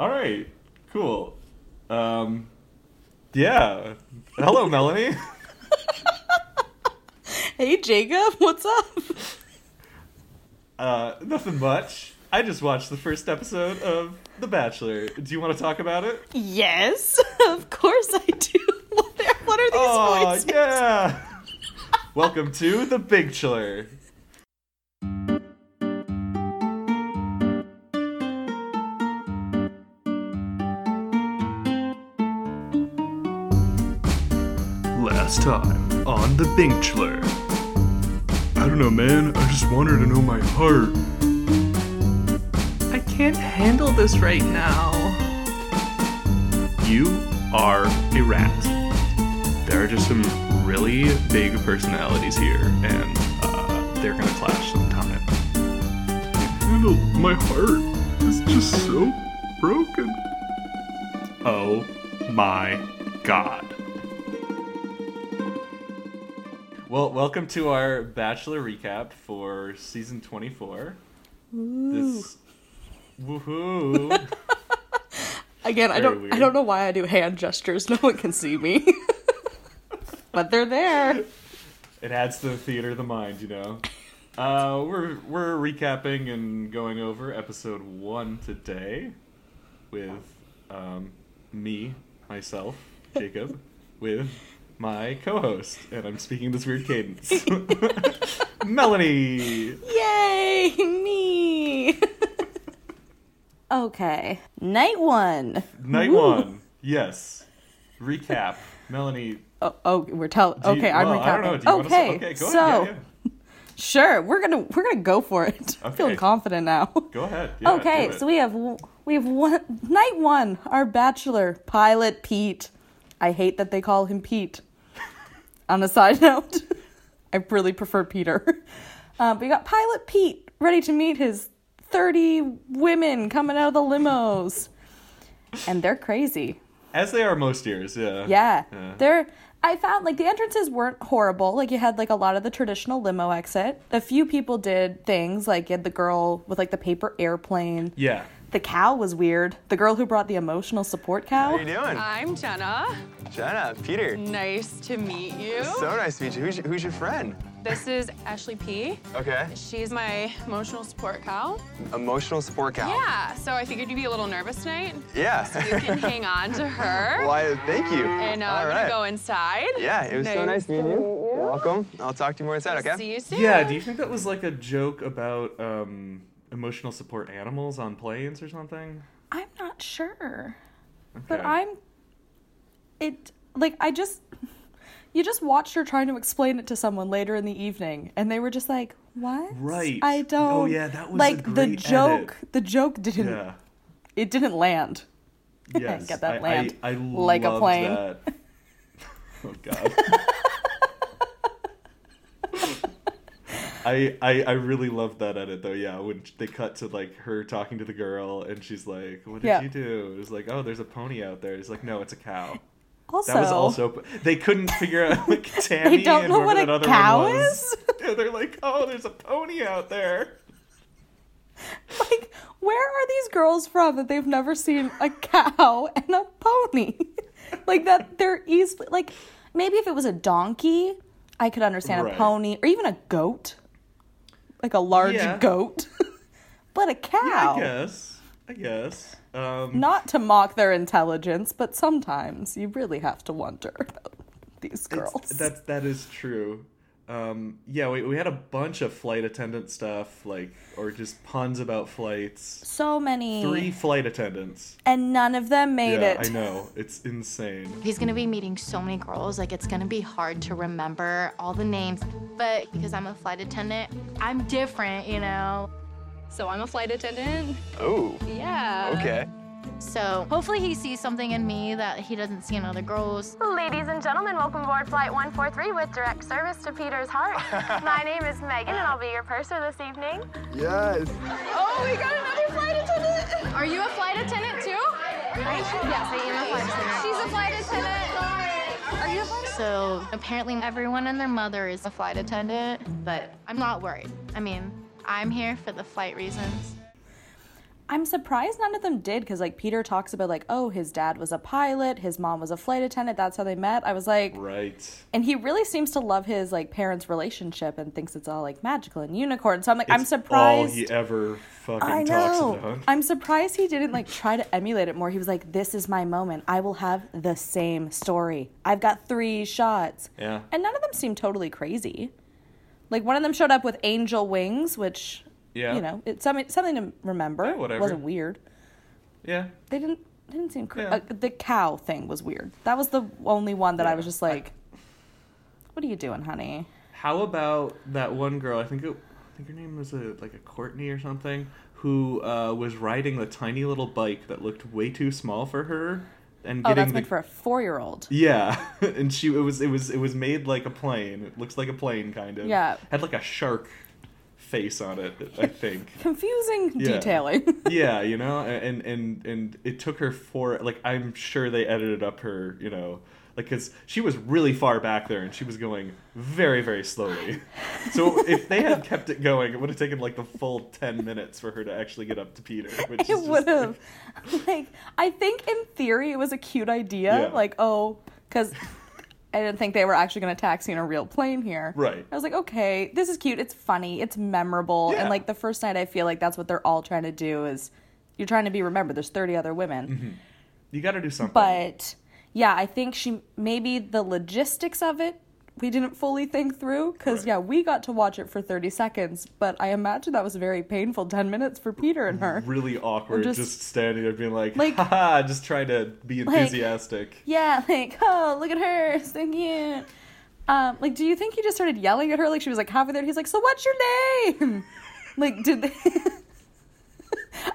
all right. Cool. Um, yeah. Hello, Melanie. Hey Jacob, what's up? Uh, nothing much. I just watched the first episode of The Bachelor. Do you want to talk about it? Yes, of course I do. What are, what are these Oh, voices? yeah. Welcome to The Big Chiller. Last time on The Binkchler. I don't know, man. I just want her to know my heart. I can't handle this right now. You are a rat. There are just some really big personalities here, and uh, they're gonna clash sometime. Can't handle my heart. It's just so broken. Oh my god. Well, welcome to our Bachelor recap for season 24. This. Woohoo! Again, I don't weird. I don't know why I do hand gestures. No one can see me. but they're there. it adds to the theater of the mind, you know. Uh, we're we're recapping and going over episode one today with um, me, myself, Jacob, with my co-host, and I'm speaking this weird cadence, Melanie. Yay, me. okay. Night 1. Night Woo. one, yes. Recap, Melanie. Oh, oh we're telling. do you- Okay, I'm well, I don't know, recapping. do you wanna okay, okay, go so ahead. Yeah, sure, we're gonna we're gonna go for it. I'm feeling confident now. Go ahead. Yeah, okay, so we have we have one night one. Our bachelor pilot Pete. I hate that they call him Pete. On a side note, I really prefer Peter. Uh, but we got pilot Pete ready to meet his thirty women coming out of the limos, and they're crazy. as they are most years. Yeah. Yeah. Yeah. They're I found like the entrances weren't horrible. Like you had like a lot of the traditional limo exit. A few people did things like you had the girl with like the paper airplane. Yeah. The cow was weird. The girl who brought the emotional support cow. How are you doing? I'm Jenna. Jenna, Peter. Nice to meet you. So nice to meet you. Who's your, who's your friend? This is Ashley P. Okay. She's my emotional support cow. Emotional support cow. Yeah, so I figured you'd be a little nervous tonight. Yeah. You can hang on to her. Why, thank you. And uh, All I'm right. gonna go inside. Yeah, it was so nice meeting you. You're welcome. I'll talk to you more inside, okay? See you soon. Yeah, do you think that was like a joke about um, emotional support animals on planes or something? I'm not sure. But I'm it like I just you just watched her trying to explain it to someone later in the evening and they were just like, "What?" Right. I oh, don't Oh, yeah, that was like the joke. edit. The joke didn't Yeah. it didn't land. Yes. Get that I- land I, I like a plane. That. Oh God. I, I I really loved that edit though. Yeah, when they cut to like her talking to the girl and she's like, "What did Yeah. you do?" It was like, "Oh, there's a pony out there." It's like, "No, it's a cow." Also, That was also they couldn't figure out like Tammy don't and know what a other cow one was. is? Yeah, they're like, "Oh, there's a pony out there." like where are these girls from that they've never seen a cow and a pony? like that they're easily like maybe if it was a donkey, I could understand Right. a pony or even a goat. Like a large Yeah. goat. but a cow. Yeah, I guess. I guess. Um, Not to mock their intelligence, but sometimes you really have to wonder about these girls. That that is true. Um, yeah, we, we had a bunch of flight attendant stuff, like or just puns about flights. so many Three flight attendants. and none of them made yeah, it. I know. It's insane. He's gonna be meeting so many girls, like it's gonna be hard to remember all the names. But because I'm a flight attendant, I'm different, you know? So I'm a flight attendant. Oh, Yeah. okay. So hopefully he sees something in me that he doesn't see in other girls. Ladies and gentlemen, welcome aboard Flight 143 with direct service to Peter's Heart. My name is Megan, and I'll be your purser this evening. Yes. Oh, we got another flight attendant. Are you a flight attendant too? Yes, I am a flight attendant. She's a flight attendant. Are you a flight So apparently everyone and their mother is a flight attendant, but I'm not worried. I mean, I'm here for the flight reasons. I'm surprised none of them did because like Peter talks about like oh his dad was a pilot, his mom was a flight attendant. That's how they met. I was like, Right. and he really seems to love his like parents' relationship and thinks it's all like magical and unicorn. So I'm like, I'm surprised. All he ever fucking I talks know. about. I'm surprised he didn't like try to emulate it more. He was like, "This is my moment. I will have the same story. I've got three shots." Yeah. And none of them seem totally crazy. Like one of them showed up with angel wings, which Yeah. you know, it's something something to remember. Yeah, whatever. It wasn't weird. Yeah. They didn't they didn't seem cra- Yeah. uh, the cow thing was weird. That was the only one that I was just like, "What are you doing, honey?" How about that one girl? I think it, I think her name was a, like a Courtney or something, who uh, was riding the tiny little bike that looked way too small for her, and Oh, getting that's the meant for a four-year-old. yeah, and she it was it was it was made like a plane. It looks like a plane kind of. Yeah. Had like a shark face on it. I think. Confusing Yeah. detailing. yeah, you know, and and and it took her for like I'm sure they edited up her, you know, like because she was really far back there and she was going very very slowly. So if they had kept it going, it would have taken like the full ten minutes for her to actually get up to Peter. Which is it would like- have like i think in theory it was a cute idea Yeah. like oh because i didn't think they were actually going to taxi in a real plane here. Right. i was like okay this is cute. It's funny. It's memorable. Yeah. and like the first night i feel like that's what they're all trying to do is you're trying to be remembered. There's 30 other women. Mm-hmm. You got to do something. but yeah i think she maybe the logistics of it we didn't fully think through because Right. yeah we got to watch it for 30 seconds but i imagine that was a very painful 10 minutes for peter and her really awkward, just- just, standing there being like, Like- haha, just trying to be Like- enthusiastic. Yeah, like, oh, look at her, so cute. Um, like, do you think he just started yelling at her like she was like halfway there? He's like, so what's your name? like, did they?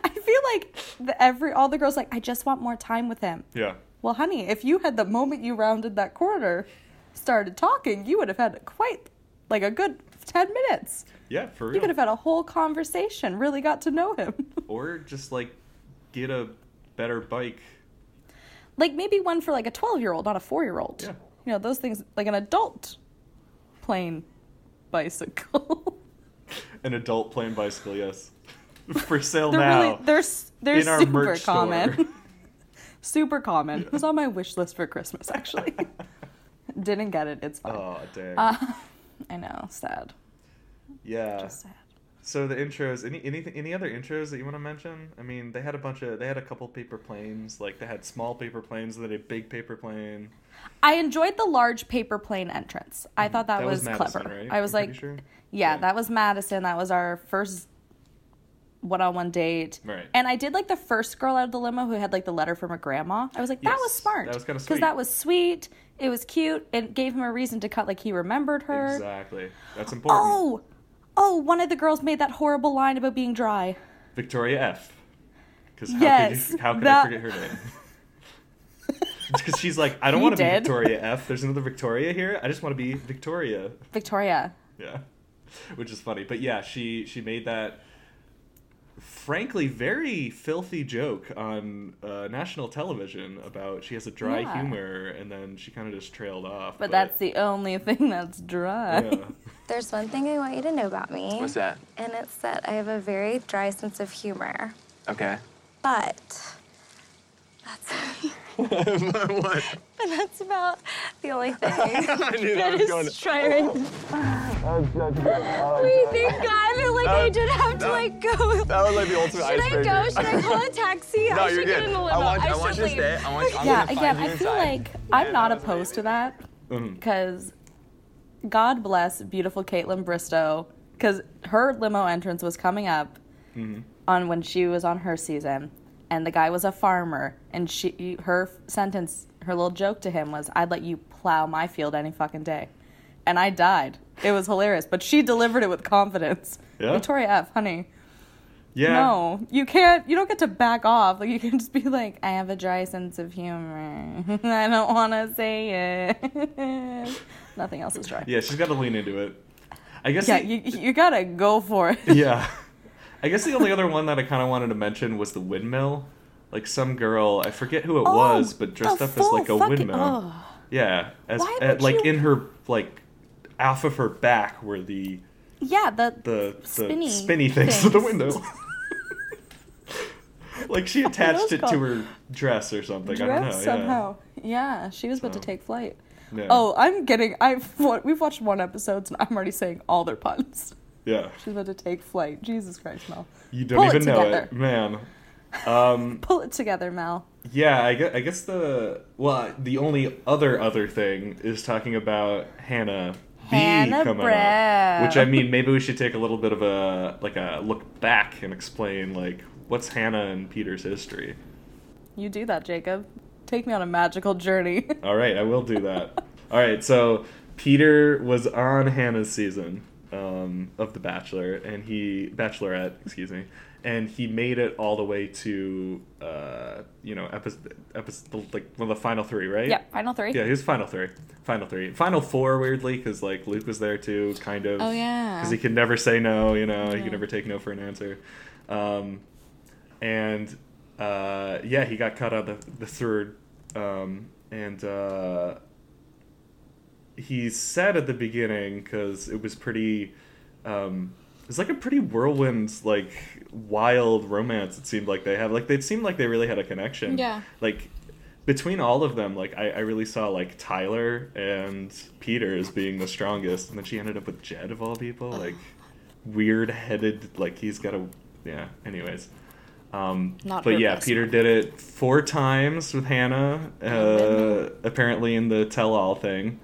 I feel like the, every all the girls like, I just want more time with him. yeah. Well, honey, if you had the moment you rounded that corner, started talking, you would have had quite like a good ten minutes. Yeah, for You could have had a whole conversation, really got to know him. or just like get a better bike. like maybe one for like a 12 year old not a 4 year old Yeah. you know those things like an adult plane bicycle An adult playing bicycle, yes. For sale they're now. really they're they're in our super common super common it was on my wish list for christmas actually didn't get it it's fine Oh dang. Uh, i know sad yeah. just sad So the intros. Any anything? Any other intros that you want to mention? I mean, they had a bunch of. They had a couple paper planes. Like they had small paper planes. Then a big paper plane. i enjoyed the large paper plane entrance i mm-hmm. thought that, That was was, Madison, clever right? i was I'm like sure? yeah, Yeah. that was madison that was our first one-on-one date Right. and i did like the first girl out of the limo who had like the letter from her grandma i was like that was smart that was kinda sweet. because that was sweet it was cute it gave him a reason to cut like he remembered her Exactly. That's important. oh oh one of the girls made that horrible line about being dry Victoria F. Because how Yes, could you, how could that- I forget her name? Because she's like, I don't want to be. Victoria F. There's another Victoria here. I just want to be Victoria. victoria Yeah, which is funny. But yeah, she she made that frankly very filthy joke on uh, national television about she has a dry Yeah. humor, and then she kind of just trailed off. but that's the only thing that's dry yeah. There's one thing I want you to know about me. What's that? And it's that I have a very dry sense of humor. Okay. But that's what? but that's about the only thing. I knew that that was going is trying. That's, that's good. I Wait, like thank God! I like That- I didn't have to like go. That was like the ultimate Should I go? Should I call a taxi? no, I you're should good. get in the limo. I want, I should want you to leave. stay. I want, I'm yeah gonna again find i feel inside. like i'm Yeah, not opposed to amazing. that because God bless beautiful Kaitlyn Bristowe because her limo entrance was coming up Mm-hmm. on when she was on her season, and the guy was a farmer, and she her sentence, her little joke to him was, "I'd let you plow my field any fucking day," and I died. It was hilarious, but she delivered it with confidence. Yeah? Victoria F, honey. Yeah. No, you can't. You don't get to back off. Like you can just be like, I have a dry sense of humor. I don't want to say it. Nothing else is dry. Yeah, she's got to lean into it. I guess. Yeah, the- you you gotta go for it. yeah. I guess the only other one that I kind of wanted to mention was the windmill. Like some girl, I forget who it Oh, was, but dressed up as like a fucking- windmill. oh. Yeah, as like you- in her like off of her back were the Yeah, the the, the Spinny spinny things to the window. like she attached it to her dress or something. I don't know. Dress yeah. somehow. Yeah. she was about to take flight. Yeah. Oh, I'm getting. I've we've watched one episode, and I'm already saying all their puns. Yeah. She's about to take flight. Jesus Christ, Mel. You don't Pull it even know together. it, man. Um, Pull it together, Mel. yeah, I guess, I guess the well, the only other other thing is talking about Hannah Hannah coming Brown. up, which I mean, maybe we should take a little bit of a like a look back and explain like what's Hannah and Peter's history. You do that, Jacob. Take me on a magical journey. All right, I will do that. All right, so Peter was on Hannah's season um, of The Bachelor, and he Bachelorette, excuse me, and he made it all the way to uh, you know episode, episode like one of the final three, right? yeah, final three. Yeah, he was final three, final three, final four. Weirdly, because like Luke was there too, kind of. Oh, yeah. Because he could never say no. You know, he Yeah. could never take no for an answer. Um, and uh, yeah, he got cut out the the third, um, and uh, he said at the beginning because it was pretty. Um, it was like a pretty whirlwind, like wild romance. It seemed like they have like they seemed like they really had a connection. Yeah. Like between all of them, like I, I really saw like Tyler and Peter as being the strongest, and then she ended up with Jed of all people, like weird headed, like he's got a yeah. Anyways, um, Not but yeah, best Peter did it four times with Hannah, uh, apparently in the tell-all thing,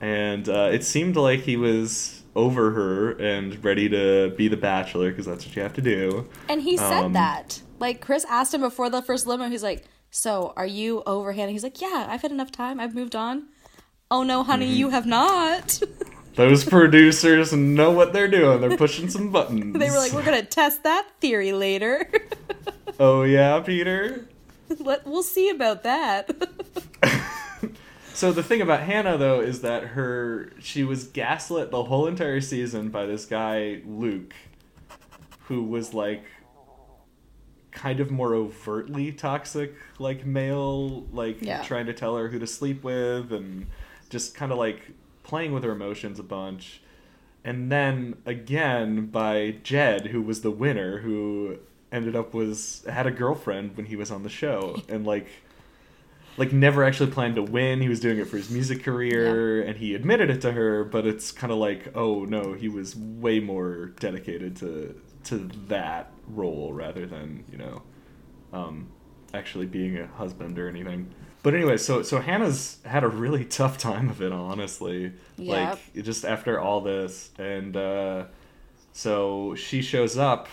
and uh, it seemed like he was over her and ready to be the bachelor because that's what you have to do. And he said Um, that. Like Chris asked him before the first limo, he's like, "So, are you over Hannah?" He's like, "Yeah, I've had enough time. I've moved on." Oh no, honey, Mm-hmm. you have not. Those producers know what they're doing. They're pushing some buttons. they were like, "We're gonna test that theory later. "Oh yeah, Peter." Let we'll see about that." So the thing about Hannah though is that her she was gaslit the whole entire season by this guy Luke, who was like kind of more overtly toxic, like male, like Yeah. trying to tell her who to sleep with and just kind of like playing with her emotions a bunch. And then again by Jed, who was the winner, who ended up was had a girlfriend when he was on the show and like like never actually planned to win. He was doing it for his music career, and he admitted it to her. But it's kind of like, oh no, he was way more dedicated to to that role rather than you know, um, actually being a husband or anything. But anyway, so so Hannah's had a really tough time of it, honestly. Yep. Like just after all this, and uh, so she shows up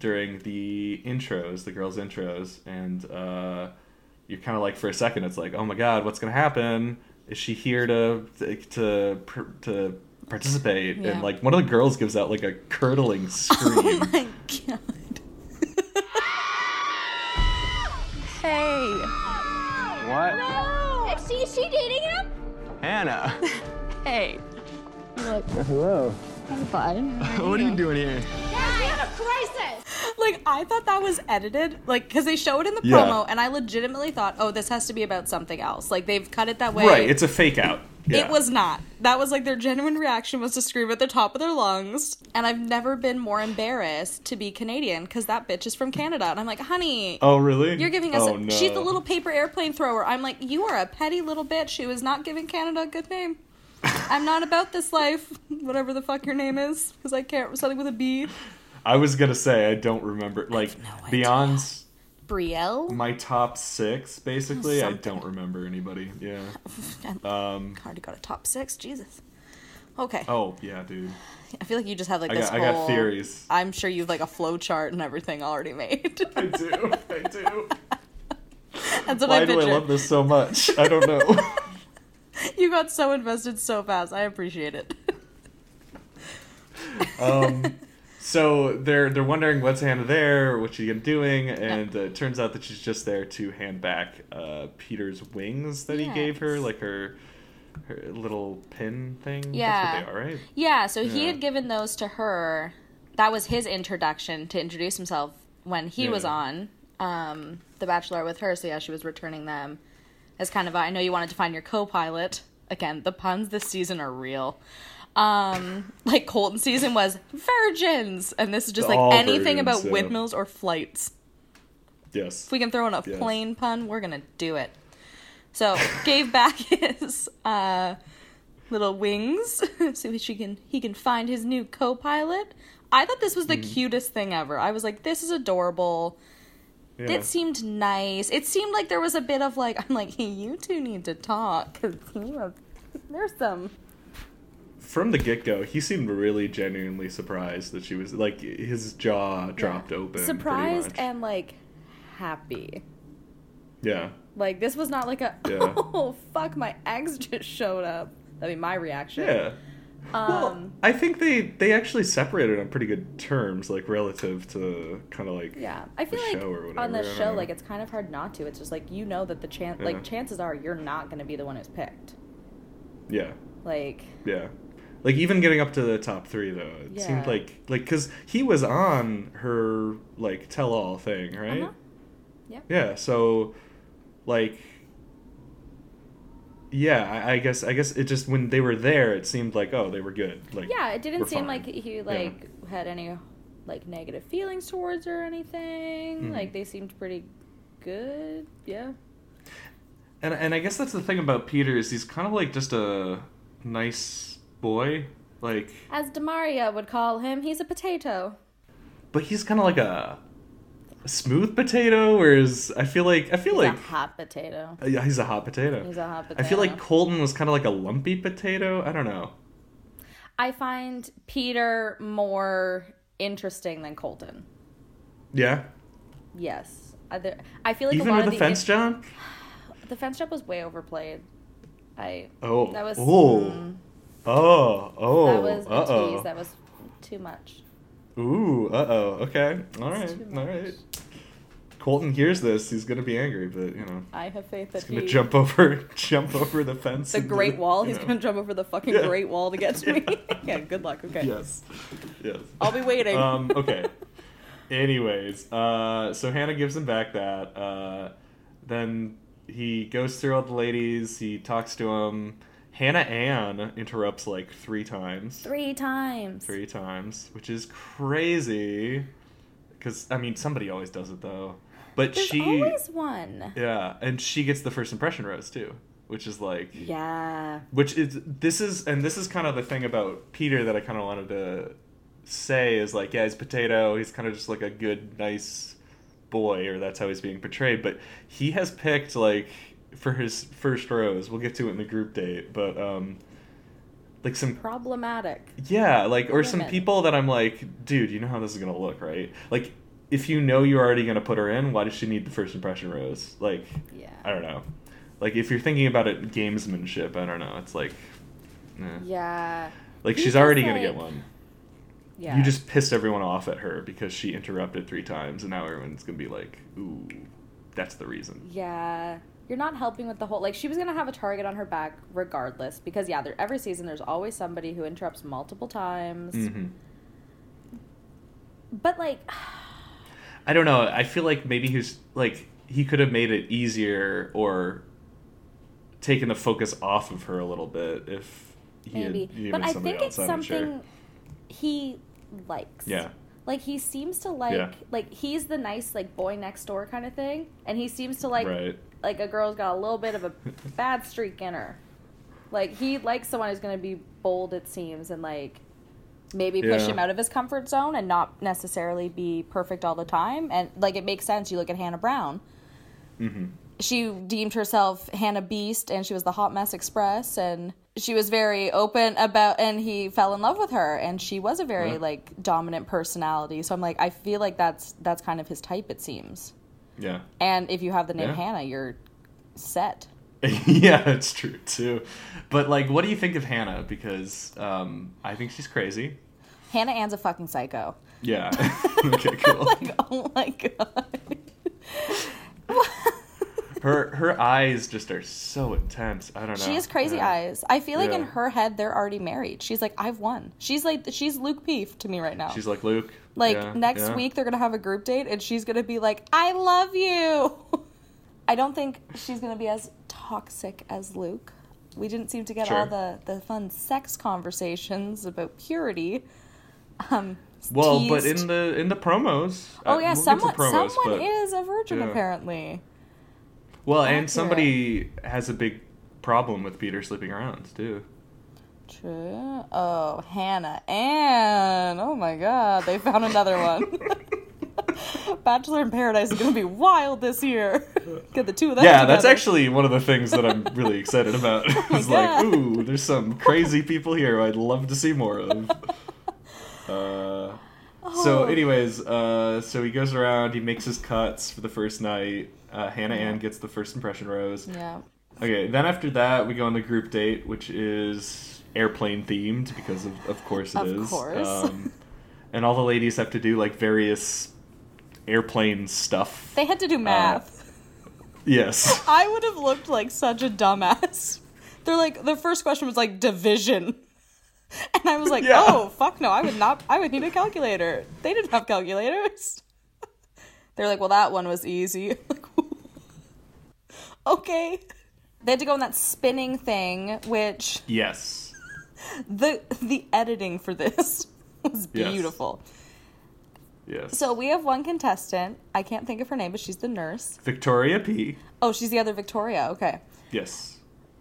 during the intros, the girls' intros, and uh, you're kind of like for a second, it's like, oh my god, what's gonna happen? Is she here to to to, to participate? Yeah. And like one of the girls gives out like a curdling oh scream. oh my god. hey. What? Is she, is she dating him? Hannah. Hey. Hello. I'm fine. what are you doing here? Guys, we have a crisis. Like I thought that was edited, like because they show it in the Yeah. promo, and I legitimately thought, oh, this has to be about something else. Like they've cut it that way. right, it's a fake out. Yeah. It was not. That was like their genuine reaction was to scream at the top of their lungs. And I've never been more embarrassed to be Canadian because that bitch is from Canada. And I'm like, honey, Oh really? you're giving us. Oh, a, no. She's the little paper airplane thrower. I'm like, you are a petty little bitch who is not giving Canada a good name. I'm not about this life, whatever the fuck your name is, because I can't something with a B. I was gonna say I don't remember. Like no beyond Brielle. my top six, basically, I don't remember anybody. Yeah. Um. already got a top six. Jesus. Okay. Oh yeah, dude. I feel like you just have like I this got, I whole. got theories. I'm sure you've like a flow chart and everything already made. I do. I do. That's what Why I do I love this so much? I don't know. You got so invested so fast. I appreciate it. um, so they're they're wondering what's Hannah there, what's she doing, and uh, it turns out that she's just there to hand back uh, Peter's wings that he gave her, like her her little pin thing. Yeah. That's what they are, right? Yeah, so he had given those to her. That was his introduction to introduce himself when he was on um, The Bachelor with her. So yeah, she was returning them as kind of a, I know you wanted to find your co-pilot. Again, the puns this season are real. Um, like Colton season was virgins, and this is just like All anything virgins, about yeah. windmills or flights. Yes. If we can throw in a Yes. plane pun, we're gonna do it. So gave back his uh, little wings so she can he can find his new co-pilot. I thought this was the cutest thing ever. I was like, this is adorable. Yeah. It seemed nice. It seemed like there was a bit of like, I'm like, hey, you two need to talk because you there's some. From the get go, he seemed really genuinely surprised that she was like his jaw dropped open. surprised and like happy. yeah. Like this was not like a Yeah. oh fuck my ex just showed up. That'd be my reaction. Yeah. well, Um, I think they they actually separated on pretty good terms, like relative to kind of like yeah, I feel the like show or on the show, like it's kind of hard not to. It's just like you know that the chance, Yeah. like chances are you're not going to be the one who's picked. yeah Like yeah. Like even getting up to the top three though, it seemed like like because he was on her like tell all thing, right? Uh-huh. Yeah. Yeah. So, like, yeah, I, I guess I guess it just when they were there, it seemed like oh they were good. Like yeah, it didn't seem fine. like he like had any like negative feelings towards her or anything. Mhm. Like they seemed pretty good. Yeah. And and I guess that's the thing about Peter is he's kind of like just a nice boy, like, As Demaria would call him, he's a potato. but he's kind of like a, a smooth potato. Whereas I feel like I feel He's like hot potato. uh, yeah, he's a hot potato. He's a hot potato. I feel like. Colton was kind of like a lumpy potato. I don't know. I find Peter more interesting than Colton. Yeah, Yes. I, there, I feel like even a lot with of the the fence jump. the fence jump was way overplayed. I Oh, that was oh, mm, oh, oh. that was uh a tease. That was too much. Ooh, uh oh. Okay. All right. All right. Colton hears this. He's gonna be angry, but you know, I have faith that he's gonna he jump over, jump over the fence. the Great Wall. He's know. gonna jump over the fucking Yeah. Great Wall to get to me. yeah. Good luck. Okay. Yes. Yes. I'll be waiting. Um. Okay. Anyways, uh, so Hannah gives him back that. Uh, then he goes through all the ladies. He talks to him. Hannah Ann interrupts like three times. Three times. three times, which is crazy. Because I mean, somebody always does it though. But There's she, always one. yeah, and she gets the first impression rose too, which is like, Yeah. which is this is and this is kind of the thing about Peter that I kind of wanted to say is like, yeah, he's potato. He's kind of just like a good, nice boy, or that's how he's being portrayed. But he has picked like for his first rose. We'll get to it in the group date, but um, like some Problematic. yeah, like or some people that I'm like, dude, you know how this is gonna look, right? Like, if you know you're already gonna put her in, why does she need the first impression rose? Like, Yeah. I don't know. Like, if you're thinking about it, gamesmanship, I don't know. It's like, eh. Yeah. like He she's already gonna get one. Yeah. You just pissed everyone off at her because she interrupted three times, and now everyone's gonna be like, ooh, that's the reason. Yeah. You're not helping with the whole like she was gonna have a target on her back regardless because yeah, there every season there's always somebody who interrupts multiple times. hmm But like I don't know. I feel like maybe he's like he could have made it easier or taken the focus off of her a little bit if he maybe. had But I think it's. I'm not sure. something he likes. Yeah. Like he seems to like Yeah. like he's the nice like boy next door kind of thing and he seems to like right. Like a girl's got a little bit of a bad streak in her. Like he likes someone who's going to be bold it seems and like maybe push Yeah. him out of his comfort zone and not necessarily be perfect all the time and like it makes sense you look at Hannah Brown. hmm She deemed herself Hannah Beast and she was the Hot Mess Express and she was very open about and he fell in love with her and she was a very Yeah. like dominant personality. So I'm like I feel like that's that's kind of his type it seems. Yeah. And if you have the name Yeah. Hannah, you're set. yeah, it's true too. But like, what do you think of Hannah? Because um, I think she's crazy. Hannah Ann's a fucking psycho. Yeah. okay, cool. Like, oh my god. Her her eyes just are so intense. I don't know. She has crazy Yeah. eyes. I feel like in her head they're already married. She's like, I've won. She's like she's Luke Peef to me right now. She's like Luke. like Yeah, next yeah. week they're gonna have a group date and she's gonna be like, I love you. I don't think she's gonna be as toxic as Luke. We didn't seem to get all the, the fun sex conversations about purity. Um, Well, but in the in the promos. Oh uh, yeah, someone promos, someone but- is a virgin yeah. apparently. Well, accurate. and somebody has a big problem with Peter sleeping around too. True. Oh, Hannah and oh my god, they found another one. Bachelor in Paradise is gonna be wild this year. Get the two of them. yeah, that's actually one of the things that I'm really excited about. it's like, ooh, there's some crazy people here I'd love to see more of. Uh, so, Oh. anyways, uh, so he goes around, he makes his cuts for the first night. Uh, Hannah Ann gets the first impression rose. Yeah. Okay, then after that, we go on the group date, which is airplane themed because of, of course it is. Of course. Um, and all the ladies have to do like various airplane stuff. They had to do math. Yes. I would have looked like such a dumbass. They're like the first question was like division. And I was like, Yeah. "Oh, fuck no. I would not I would need a calculator." They didn't have calculators. They're like, "Well, that one was easy." Like, okay. They had to go on that spinning thing, which yes. the the editing for this was Yes. beautiful. Yes. So we have one contestant. I can't think of her name, but she's the nurse. Victoria P. Oh, she's the other Victoria. Okay. Yes.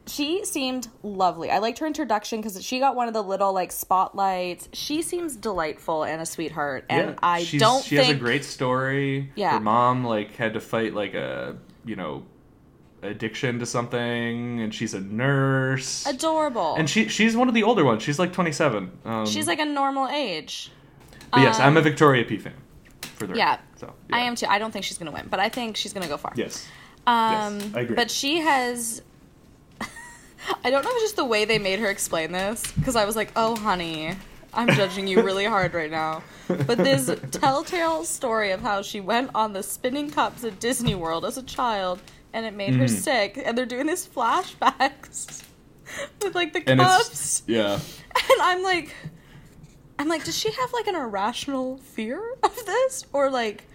She seemed lovely. I liked her introduction because she got one of the little like spotlights. She seems delightful and a sweetheart, and yeah. I don't She think has a great story. Yeah. Her mom like had to fight like a you know addiction to something, and she's a nurse. adorable. and she she's one of the older ones. She's like 27. Um, she's like a normal age. But yes, I'm a Victoria P fan. For the Yeah. So I am too. I don't think she's gonna win, but I think she's gonna go far. Yes. Um, Yes, I agree. But she has. I don't know if it's just the way they made her explain this because I was like, "Oh, honey, I'm judging you really hard right now." But this telltale story of how she went on the spinning cups at Disney World as a child and it made her Mm. sick, and they're doing these flashbacks with like the cups, yeah. and I'm like, I'm like, does she have like an irrational fear of this, or like?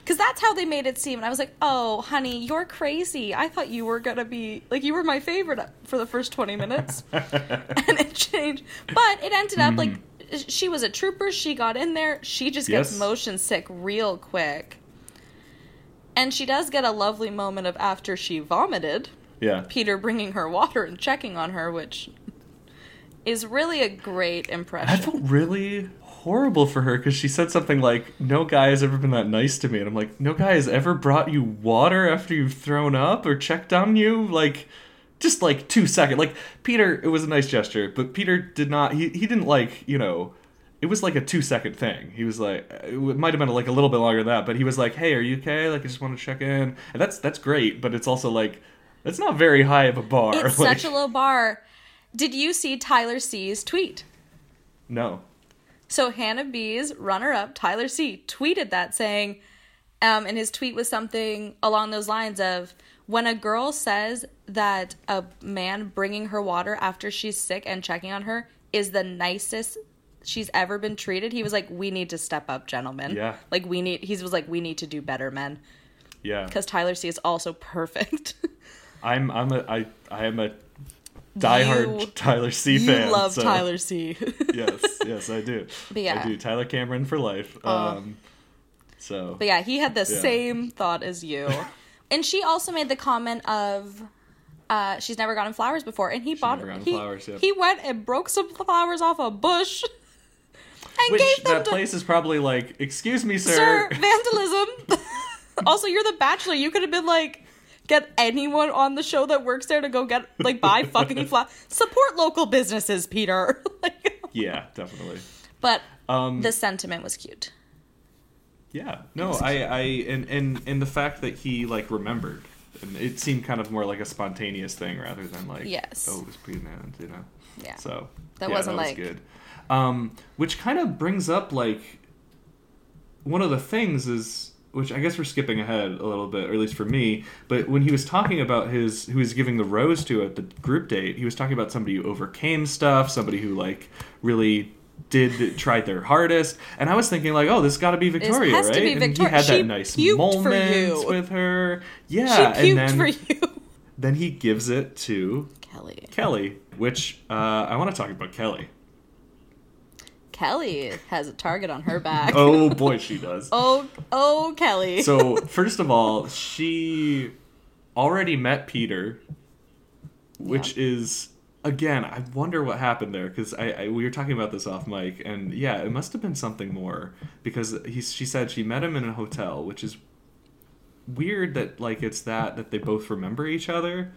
Because that's how they made it seem. And I was like, oh, honey, you're crazy. I thought you were going to be, like, you were my favorite for the first 20 minutes. and it changed. But it ended up, like, she was a trooper. She got in there. She just gets Yes. motion sick real quick. And she does get a lovely moment of after she vomited, Yeah. Peter bringing her water and checking on her, which is really a great impression. I felt really horrible for her because she said something like, "No guy has ever been that nice to me," and I'm like, "No guy has ever brought you water after you've thrown up or checked on you." Like, just like two seconds. Like Peter, it was a nice gesture, but Peter did not. He he didn't like you know. It was like a two second thing. He was like, it might have been like a little bit longer than that, but he was like, "Hey, are you okay? Like, I just want to check in." And that's that's great, but it's also like, that's not very high of a bar. It's like, such a low bar. Did you see Tyler C's tweet? no. So Hannah B's runner-up Tyler C tweeted that saying, um, and his tweet was something along those lines of, "When a girl says that a man bringing her water after she's sick and checking on her is the nicest she's ever been treated," he was like, "We need to step up, gentlemen. Yeah. like we need." He was like, "We need to do better, men," Yeah. because Tyler C is also perfect. I'm I'm a I I am a diehard You- Tyler C you fan. love so- Tyler C. yes, yes, I do. But yeah. I do. Tyler Cameron for life. Um, so But yeah, he had the Yeah. same thought as you. and she also made the comment of uh, she's never gotten flowers before, and he bought never gotten he, flowers, yeah. he went and broke some flowers off a bush and which gave them that to place is probably like, excuse me, sir. Sir Vandalism. also, you're the Bachelor. You could have been like. Get anyone on the show that works there to go get like buy fucking flowers. Support local businesses, Peter. like, yeah, definitely. but Um, the sentiment was cute. yeah, no, I I and and and the fact that he like remembered. And it seemed kind of more like a spontaneous thing rather than like, Yes. oh, it was pre-planned, you know. Yeah. So That yeah, wasn't that like- was good. Um, which kind of brings up like one of the things is which I guess we're skipping ahead a little bit, or at least for me. But when he was talking about his who he was giving the rose to at the group date, he was talking about somebody who overcame stuff, somebody who like really did tried their hardest. And I was thinking like, oh, this got to be Victoria, has to right? be and he had She that nice moment with her. Yeah, she puked and then for you. then he gives it to Kelly. Kelly, which uh, I want to talk about Kelly. Kelly has a target on her back. Oh boy, she does. oh, oh, Kelly. So first of all, she already met Peter, which is again, I wonder what happened there because I, I we were talking about this off mic, and yeah, it must have been something more because he she said she met him in a hotel, which is weird that like it's that that they both remember each other.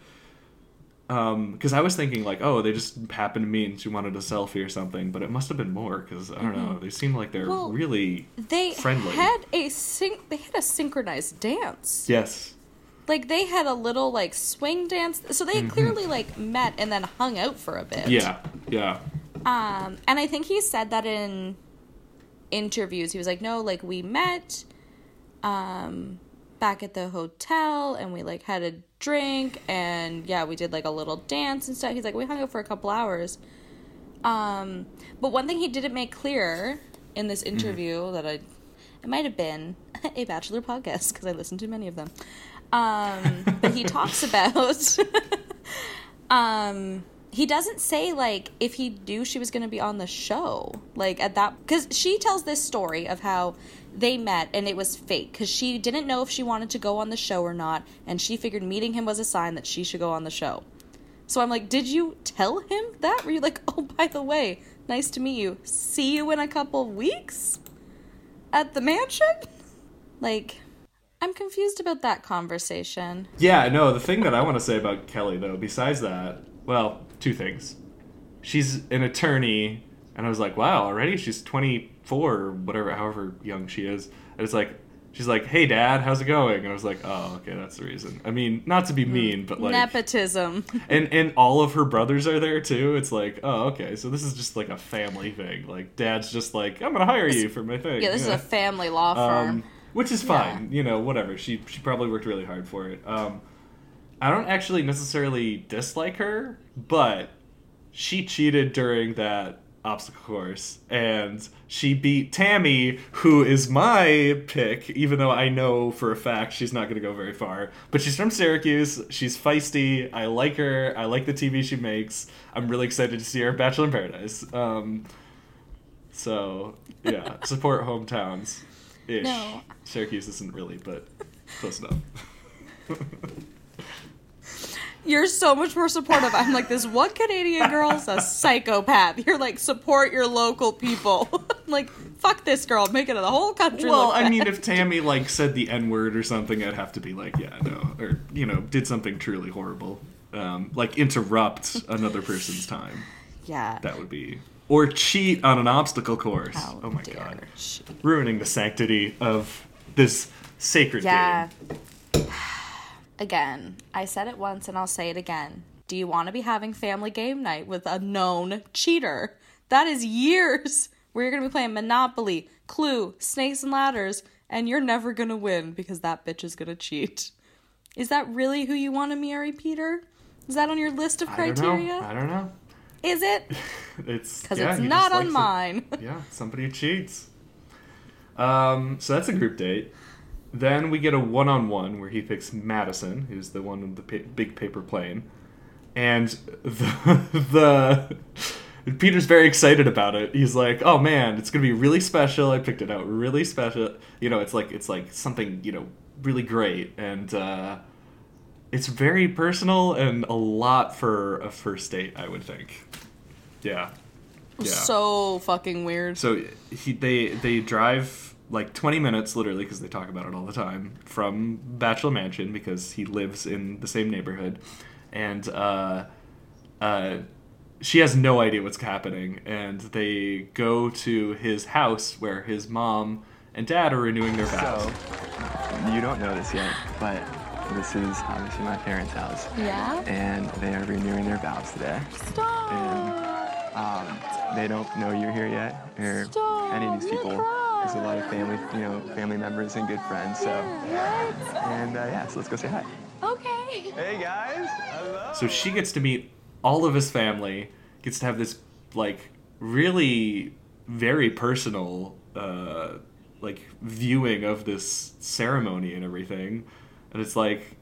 Um, because I was thinking like, oh, they just happened to meet and she wanted a selfie or something, but it must have been more because I don't know. They seem like they're Well, really they friendly. had a syn- they had a synchronized dance. yes. Like they had a little like swing dance. So they had clearly like met and then hung out for a bit. Mm-hmm. Yeah, yeah. Um, and I think he said that in interviews. He was like, "No, like we met um back at the hotel and we like had a drink and yeah, we did like a little dance and stuff." He's like, "We hung out for a couple hours." Um, but one thing he didn't make clear in this interview that I it might have been a bachelor podcast because I listened to many of them. Um, but he talks about um he doesn't say like if he knew she was going to be on the show like at that because she tells this story of how they met and it was fake because she didn't know if she wanted to go on the show or not and she figured meeting him was a sign that she should go on the show. So i'm like did you tell him that? Were you like oh by the way nice to meet you. See you in a couple weeks at the mansion? Like i'm confused about that conversation. Yeah, no, the thing that I want to say about Kelly, though, besides that, well, two things. She's an attorney, and I was like, wow, already? She's 24 or whatever, however young she is. And it's like, she's like, hey, dad, how's it going? And I was like, oh, okay, that's the reason. I mean, not to be mean, but like. nepotism and and all of her brothers are there too. It's like, oh, okay, so this is just like a family thing. Like, dad's just like, I'm gonna hire you for my thing. yeah this is a family law firm um, which is fine. You know, whatever. She she probably worked really hard for it. Um, I don't actually necessarily dislike her, but she cheated during that obstacle course, and she beat Tammy, who is my pick, even though I know for a fact she's not going to go very far. But she's from Syracuse. She's feisty. I like her. I like the TV she makes. I'm really excited to see her Bachelor in Paradise. Um, so yeah, support hometowns. Ish. No. Syracuse isn't really, but close enough. You're so much more supportive. I'm like, this one Canadian girl's a psychopath. You're like, support your local people. like, fuck this girl. Make it the whole country Well, I bad. mean, if Tammy like said the N word or something, I'd have to be like, yeah, no, or you know, did something truly horrible, um, like interrupt another person's time. yeah. That would be, or cheat on an obstacle course. How oh my god, she. ruining the sanctity of this sacred Yeah. game. Again, I said it once and I'll say it again. Do you want to be having family game night with a known cheater? That is years where you're going to be playing Monopoly, Clue, Snakes and Ladders, and you're never going to win because that bitch is going to cheat. Is that really who you want to marry, Peter? Is that on your list of I don't criteria? know. I don't know. Is it? It's Because yeah, it's not on it. mine. Yeah, somebody cheats. Um, so that's a group date. Then we get a one-on-one where he picks Madison, who's the one with the pa- big paper plane, and the the Peter's very excited about it. He's like, "Oh man, it's gonna be really special. I picked it out really special. You know, it's like it's like something you know really great, and uh, it's very personal and a lot for a first date. I would think. Yeah. Yeah. So fucking weird. So he they they drive like 20 minutes literally because they talk about it all the time from Bachelor Mansion because he lives in the same neighborhood and uh uh she has no idea what's happening and they go to his house where his mom and dad are renewing their vows. So, you don't know this yet, but this is obviously my parents' house. Yeah? And they are renewing their vows today. Stop. And um, they don't know you're here yet, or any of these people. There's a lot of family, you know, family members and good friends. So, and uh, yeah, so let's go say hi. Okay. Hey guys, hello. So she gets to meet all of his family, gets to have this like really very personal uh like viewing of this ceremony and everything. And it's like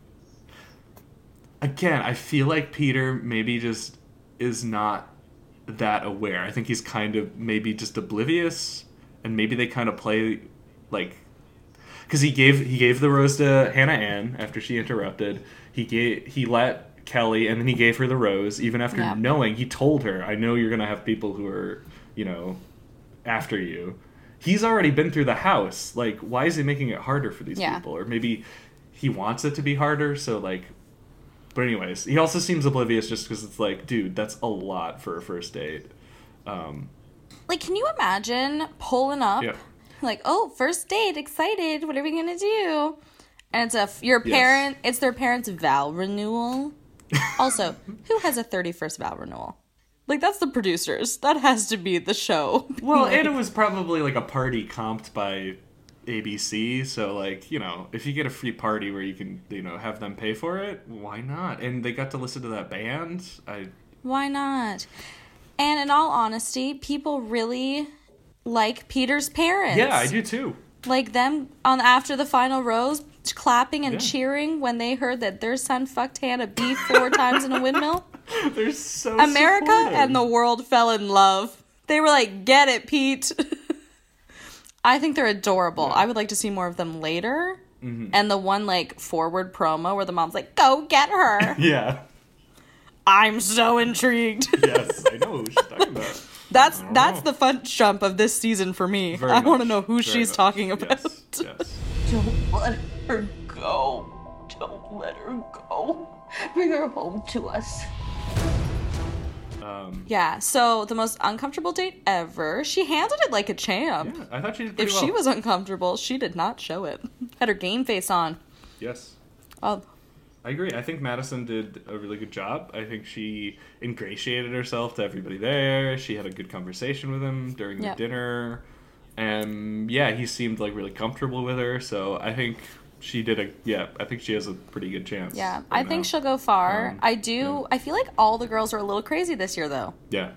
again, I feel like Peter maybe just is not that aware. I think he's kind of maybe just oblivious, and maybe they kind of play like because he gave he gave the rose to Hannah Ann after she interrupted. He gave he let Kelly, and then he gave her the rose even after Yeah. knowing he told her, "I know you're gonna have people who are you know after you." He's already been through the house. Like, why is he making it harder for these Yeah. people? Or maybe he wants it to be harder. So like, but anyways, he also seems oblivious just because it's like, dude, that's a lot for a first date. Um, Like, can you imagine pulling up, Yeah. like, oh, first date, excited, what are we gonna do? And it's a your Yes. parent, it's their parents' vow renewal. also, who has a thirty-first vow renewal? Like, that's the producers. That has to be the show. Well, Like, and it was probably like a party comped by ABC, so like, you know, if you get a free party where you can, you know, have them pay for it, why not? And they got to listen to that band. I why not? And in all honesty, people really like Peter's parents. Yeah, I do too. like them on after the final rose clapping and Yeah. cheering when they heard that their son fucked Hannah B four times in a windmill. They're so America supportive. and the world fell in love. They were like, "Get it, Pete." I think they're adorable. I would like to see more of them later. Mm-hmm. And the one like forward promo where the mom's like, "Go get her." Yeah. I'm so intrigued. Yes, I know who she's talking about. that's that's know. the fun jump of this season for me. Very I want to know who very she's much. talking about. Yes, yes. Don't let her go. Don't let her go. Bring her home to us. Um, Yeah, so the most uncomfortable date ever. She handled it like a champ. yeah, I thought she did If pretty she was uncomfortable, she did not show it. Had her game face on. Yes. Oh, I agree. I think Madison did a really good job. I think she ingratiated herself to everybody there. She had a good conversation with him during the Yep. dinner. And yeah, he seemed like really comfortable with her. So I think she did a yeah, I think she has a pretty good chance. yeah. right I think now. she'll go far. Um, I do. I feel like all the girls are a little crazy this year, though. Yeah.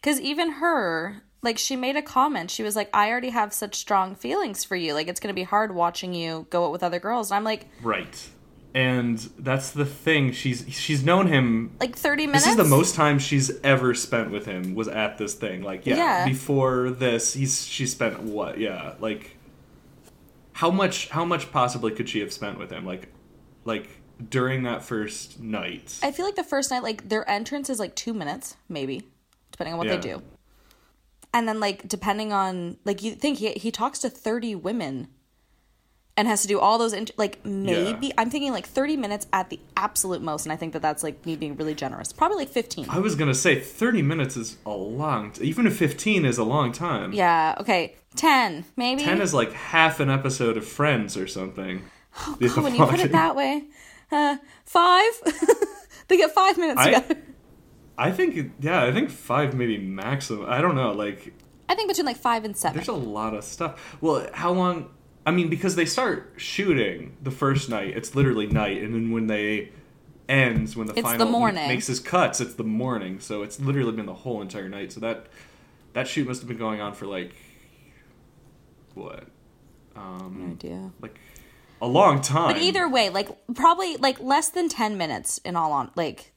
Because even her, like, she made a comment. She was like, I already have such strong feelings for you. Like, it's going to be hard watching you go out with other girls. And I'm like, Right. And that's the thing. She's she's known him like 30 minutes? This is the most time she's ever spent with him was at this thing. Like, yeah, Yeah. before this, he's she spent what? Yeah, like how much? How much possibly could she have spent with him? Like, like during that first night. I feel like the first night, like, their entrance is like two minutes, maybe, depending on what Yeah. they do. And then, like, depending on, like, you think he, he talks to 30 women and has to do all those, int- like, maybe, I'm thinking like 30 minutes at the absolute most. And I think that that's, like, me being really generous. Probably like 15. I was gonna say thirty minutes is a long. T- even if fifteen is a long time. Yeah, okay. 10, maybe. Ten is like half an episode of Friends or something. Oh, when you put it that way. Uh, five? they get five minutes I- together. I think yeah, I think five maybe maximum. I don't know. Like I think between like five and seven. There's a lot of stuff. Well, how long? I mean, because they start shooting the first night, it's literally night, and then when they ends, when the It's the final morning. makes his cuts, it's the morning. So it's literally been the whole entire night. So that that shoot must have been going on for like what? Um, idea. like a long time. But either way, like probably like less than ten minutes in all on like,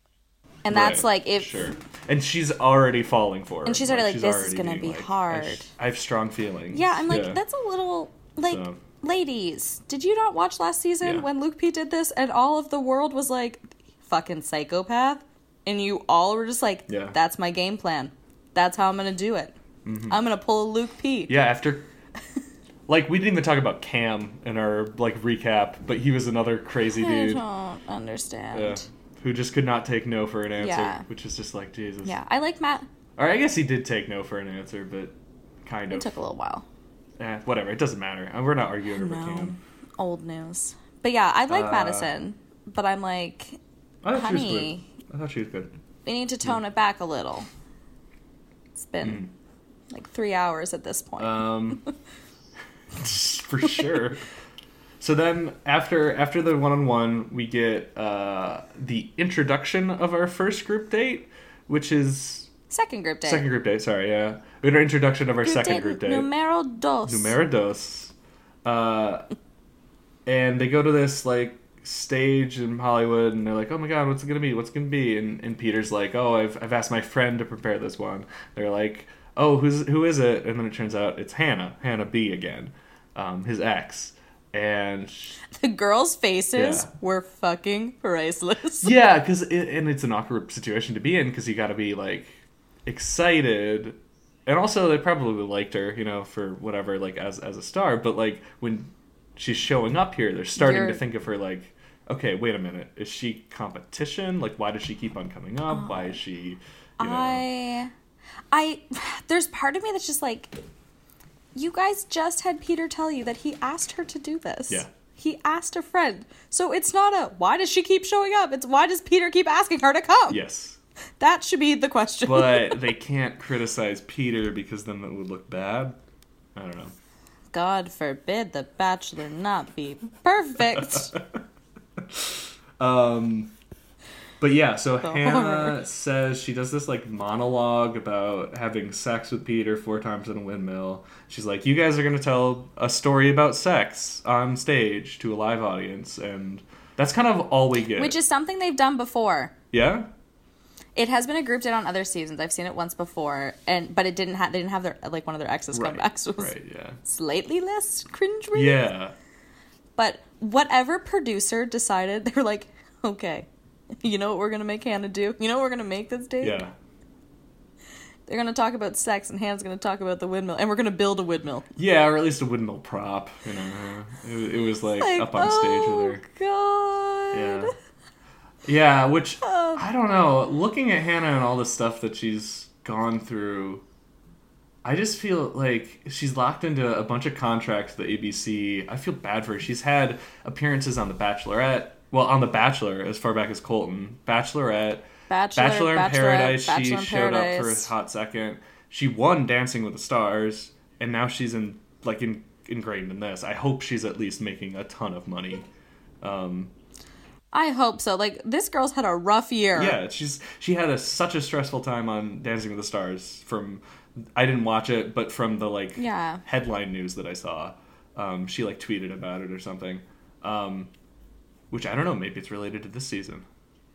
and that's Right, like if sure. And she's already falling for her. And she's already like, "This is gonna be like, hard." I have strong feelings. yeah, I'm like that's a little like So- ladies. Did you not watch last season Yeah. when Luke P did this and all of the world was like fucking psychopath, and you all were just like, Yeah. Mm-hmm. that's my game plan. That's how I'm gonna do it. I'm gonna pull a Luke P. Yeah, after like we didn't even talk about Cam in our like recap, but he was another crazy dude. I don't understand. yeah, who just could not take no for an answer, Yeah. which is just like Jesus. Yeah, I like Matt. Or I guess he did take no for an answer, but kind It of. took a little while. Eh, whatever. It doesn't matter. Uh, We're not arguing over No. Cam. Old news. But yeah, I like Uh, Madison. But I'm like, I thought she was honey. I thought she was good. we need to tone it back a little. It's been like three hours at this point. Um, for sure. So then, after after the one on one, we get uh, the introduction of our first group date, which is second group date. second group date. Sorry, yeah, we had our introduction of our Group second date group date, Numero dos. numero dos, uh, and they go to this like stage in Hollywood, and they're like, "Oh my God, what's it gonna be? What's it gonna be?" And and Peter's like, "Oh, I've I've asked my friend to prepare this one." They're like, "Oh, who's who is it?" And then it turns out it's Hannah, Hannah B again, um, his ex, and The girls' faces Yeah. were fucking priceless. yeah, because it, and it's an awkward situation to be in because you got to be like excited, and also they probably liked her, you know, for whatever, like as as a star. But like when she's showing up here, they're starting You're- to think of her like, okay, wait a minute, is she competition? Like, why does she keep on coming up? why is she, you know? I, I, there's part of me that's just like, you guys just had Peter tell you that he asked her to do this. Yeah. He asked a friend. So it's not a why does she keep showing up? It's why does Peter keep asking her to come? yes, That should be the question. but they can't criticize Peter because then that would look bad. I don't know. God forbid the bachelor not be perfect. Um, but yeah, so The Hannah horror. says she does this like monologue about having sex with Peter four times in a windmill. She's like, "You guys are gonna tell a story about sex on stage to a live audience," and that's kind of all we get. Which is something they've done before. yeah, It has been a group date on other seasons. I've seen it once before, and but it didn't have they didn't have their like one of their exes right, come back, so right, yeah, slightly less cringeworthy. yeah, But whatever producer decided, they were like, okay, you know what we're gonna make Hannah do? You know what we're gonna make this date? yeah, They're gonna talk about sex, and Hannah's gonna talk about the windmill, and we're gonna build a windmill. yeah, or at least a windmill prop. You know, it, it was like, Like, up on oh stage with oh her. God. Yeah. Yeah, which Oh. I don't know. Looking at Hannah and all the stuff that she's gone through, I just feel like she's locked into a bunch of contracts with the ABC. I feel bad for her. She's had appearances on The Bachelorette. Well, on The Bachelor, as far back as Colton. Bachelorette. Bachelor, Bachelor in Bachelorette, Paradise. Bachelor she in showed up for a hot second. She won Dancing with the Stars, and now she's in like in, ingrained in this. I hope she's at least making a ton of money. Um, I hope so. Like this girl's had a rough year. yeah, she's she had a such a stressful time on Dancing with the Stars. From I didn't watch it, but from the like Yeah. headline news that I saw, um, she like tweeted about it or something. Um, which I don't know. Maybe it's related to this season.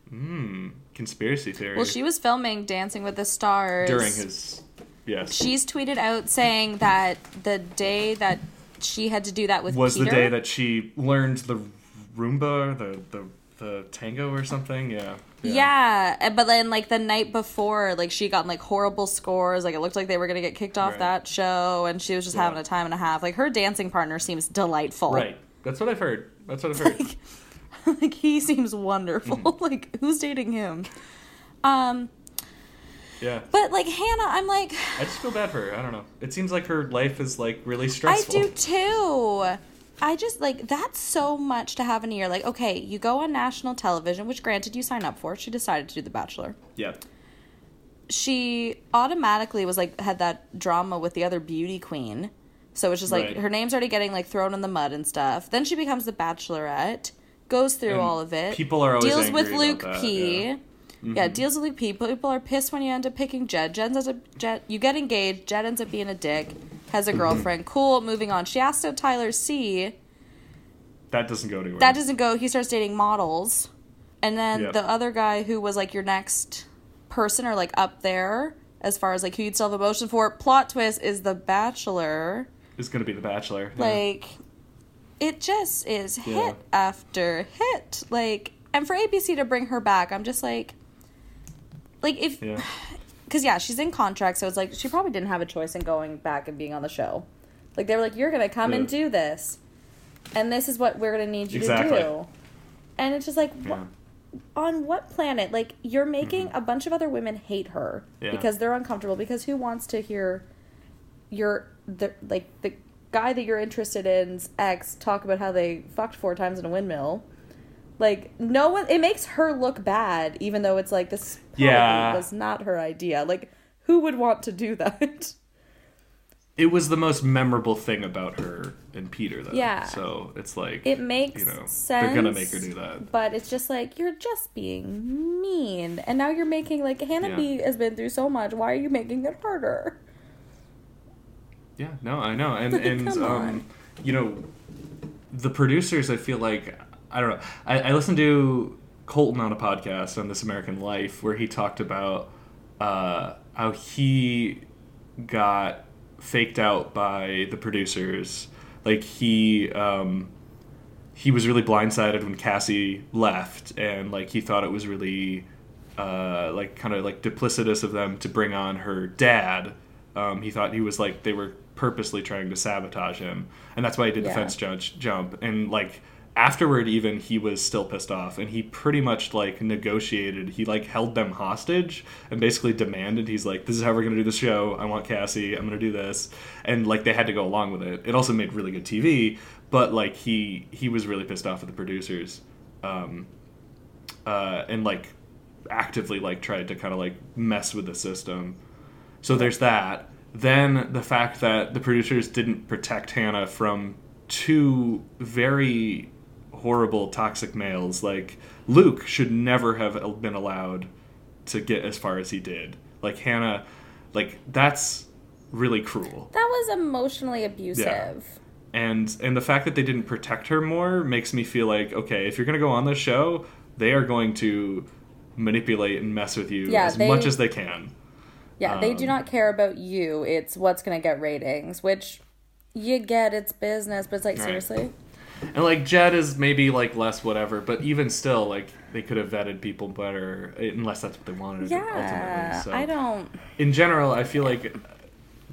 Hmm. Conspiracy theory. Well, she was filming Dancing with the Stars during his yes She's tweeted out saying that the day that she had to do that with was Peter, the day that she learned the rumba, the the the tango or something. Yeah. Yeah, and- but then like the night before, like she got like horrible scores. Like it looked like they were gonna get kicked off Right. that show, and she was just Yeah. having a time and a half. Like her dancing partner seems delightful. Right. That's what I've heard. That's what I've heard. like he seems wonderful. Mm-hmm. like who's dating him? Um, yeah. but like Hannah, I'm like I just feel bad for her. I don't know. It seems like her life is like really stressful. I do too. I just like that's so much to have in a year. Like, okay, you go on national television, which granted you sign up for. She decided to do The Bachelor. Yeah. She automatically was like had that drama with the other beauty queen. So it's just like Right. her name's already getting like thrown in the mud and stuff. Then she becomes the Bachelorette, goes through And all of it. people are always deals with Luke that, P. yeah. Yeah, mm-hmm. deals with Luke P. People are pissed when you end up picking Jed. Jed ends up Jed. You get engaged. Jed ends up being a dick. Has a girlfriend. Cool. Moving on. She asked out Tyler C. That doesn't go anywhere. That doesn't go. He starts dating models, and then Yeah. the other guy who was like your next person or like up there as far as like who you'd still have emotion for. Plot twist is the Bachelor. Is going to be the Bachelor. Yeah. Like, it just is hit Yeah. after hit. Like, and for ABC to bring her back, I'm just like, like if yeah. because yeah, she's in contract, so it's like she probably didn't have a choice in going back and being on the show. Like they were like, "You're gonna come and do this, and this is what we're gonna need you Exactly. to do." And it's just like, Yeah. Mm-hmm. on what planet? Like you're making a bunch of other women hate her Yeah. because they're uncomfortable. Because who wants to hear your the like the guy that you're interested in's ex talk about how they fucked four times in a windmill? Like no one, it makes her look bad, even though it's like this Yeah. was not her idea. Like who would want to do that? It was the most memorable thing about her and Peter, though. Yeah. So it's like It makes you know sense. they're gonna make her do that. But it's just like you're just being mean, and now you're making like Hannah Yeah. B has been through so much. Why are you making it harder? Yeah, no, I know, and and um, you know, the producers. I feel like I don't know. I, I listened to Colton on a podcast on This American Life where he talked about uh, how he got faked out by the producers. Like he um, he was really blindsided when Cassie left, and like he thought it was really uh, like kind of like duplicitous of them to bring on her dad. Um, he thought he was like they were purposely trying to sabotage him, and that's why he did the fence judge jump. And like afterward, even he was still pissed off, and he pretty much like negotiated. He like held them hostage and basically demanded. He's like, "This is how we're gonna do the show. I want Cassie. I'm gonna do this," and like they had to go along with it. It also made really good TV, but like he he was really pissed off at the producers. Um, uh, and like actively like tried to kind of like mess with the system. So there's that. Then the fact that the producers didn't protect Hannah from two very horrible toxic males like Luke should never have been allowed to get as far as he did. Like Hannah like that's really cruel. That was emotionally abusive. Yeah. And and the fact that they didn't protect her more makes me feel like okay, if you're going to go on this show, they are going to manipulate and mess with you Yeah, as they- much as they can. Yeah, they Um, do not care about you. It's what's going to get ratings, which you get it's business, but it's like Right. seriously. And like Jed is maybe like less whatever, but even still, like they could have vetted people better, unless that's what they wanted. Yeah, ultimately. So I don't. in general, I feel like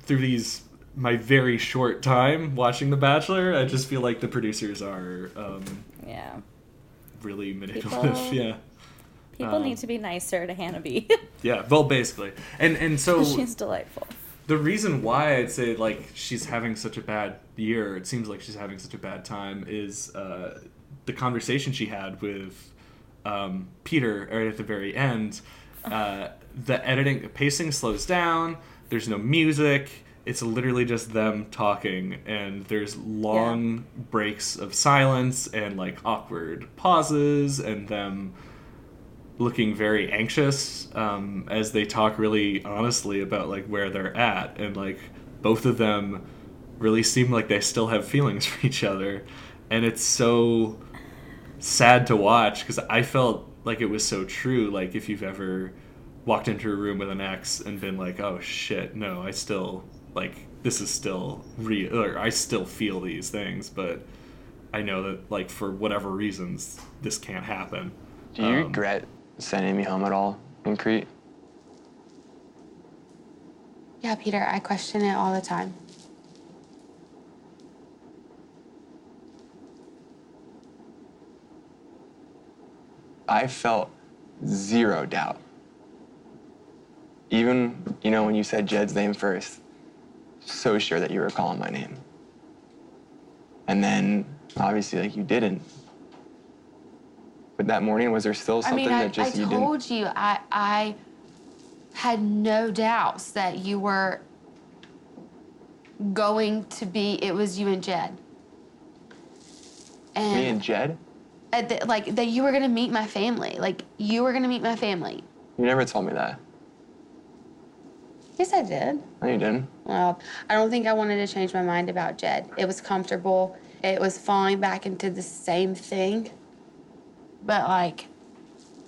through these my very short time watching The Bachelor, I just feel like the producers are um, Yeah, really manipulative. People- Yeah, people Um, need to be nicer to Hannah B. yeah. Well, basically, and and so She's delightful. The reason why I'd say like she's having such a bad year, it seems like she's having such a bad time, is uh, the conversation she had with um, Peter right at the very end. Uh, the editing the pacing slows down. There's no music. It's literally just them talking, and there's long breaks of silence and like awkward pauses, and them looking very anxious um, as they talk really honestly about like where they're at and like both of them really seem like they still have feelings for each other. And it's so sad to watch because i felt like it was so true like if you've ever walked into a room with an ex and been like oh shit no i still like this is still real or i still feel these things but i know that like for whatever reasons this can't happen. Do you Um, regret sending me home at all in Crete? Yeah, Peter, I question it all the time. I felt zero doubt. Even, you know, when you said Jed's name first, so sure that you were calling my name. And then, obviously, like, you didn't. But that morning, was there still I something mean, I, that just I you didn't? I told you, I, I had no doubts that you were going to be, it was you and Jed. And, Me and Jed? uh, th- like, that you were gonna meet my family. Like, you were gonna meet my family. You never told me that. Yes, I did. No, you didn't. Well, I don't think I wanted to change my mind about Jed. It was comfortable. It was falling back into the same thing. But like,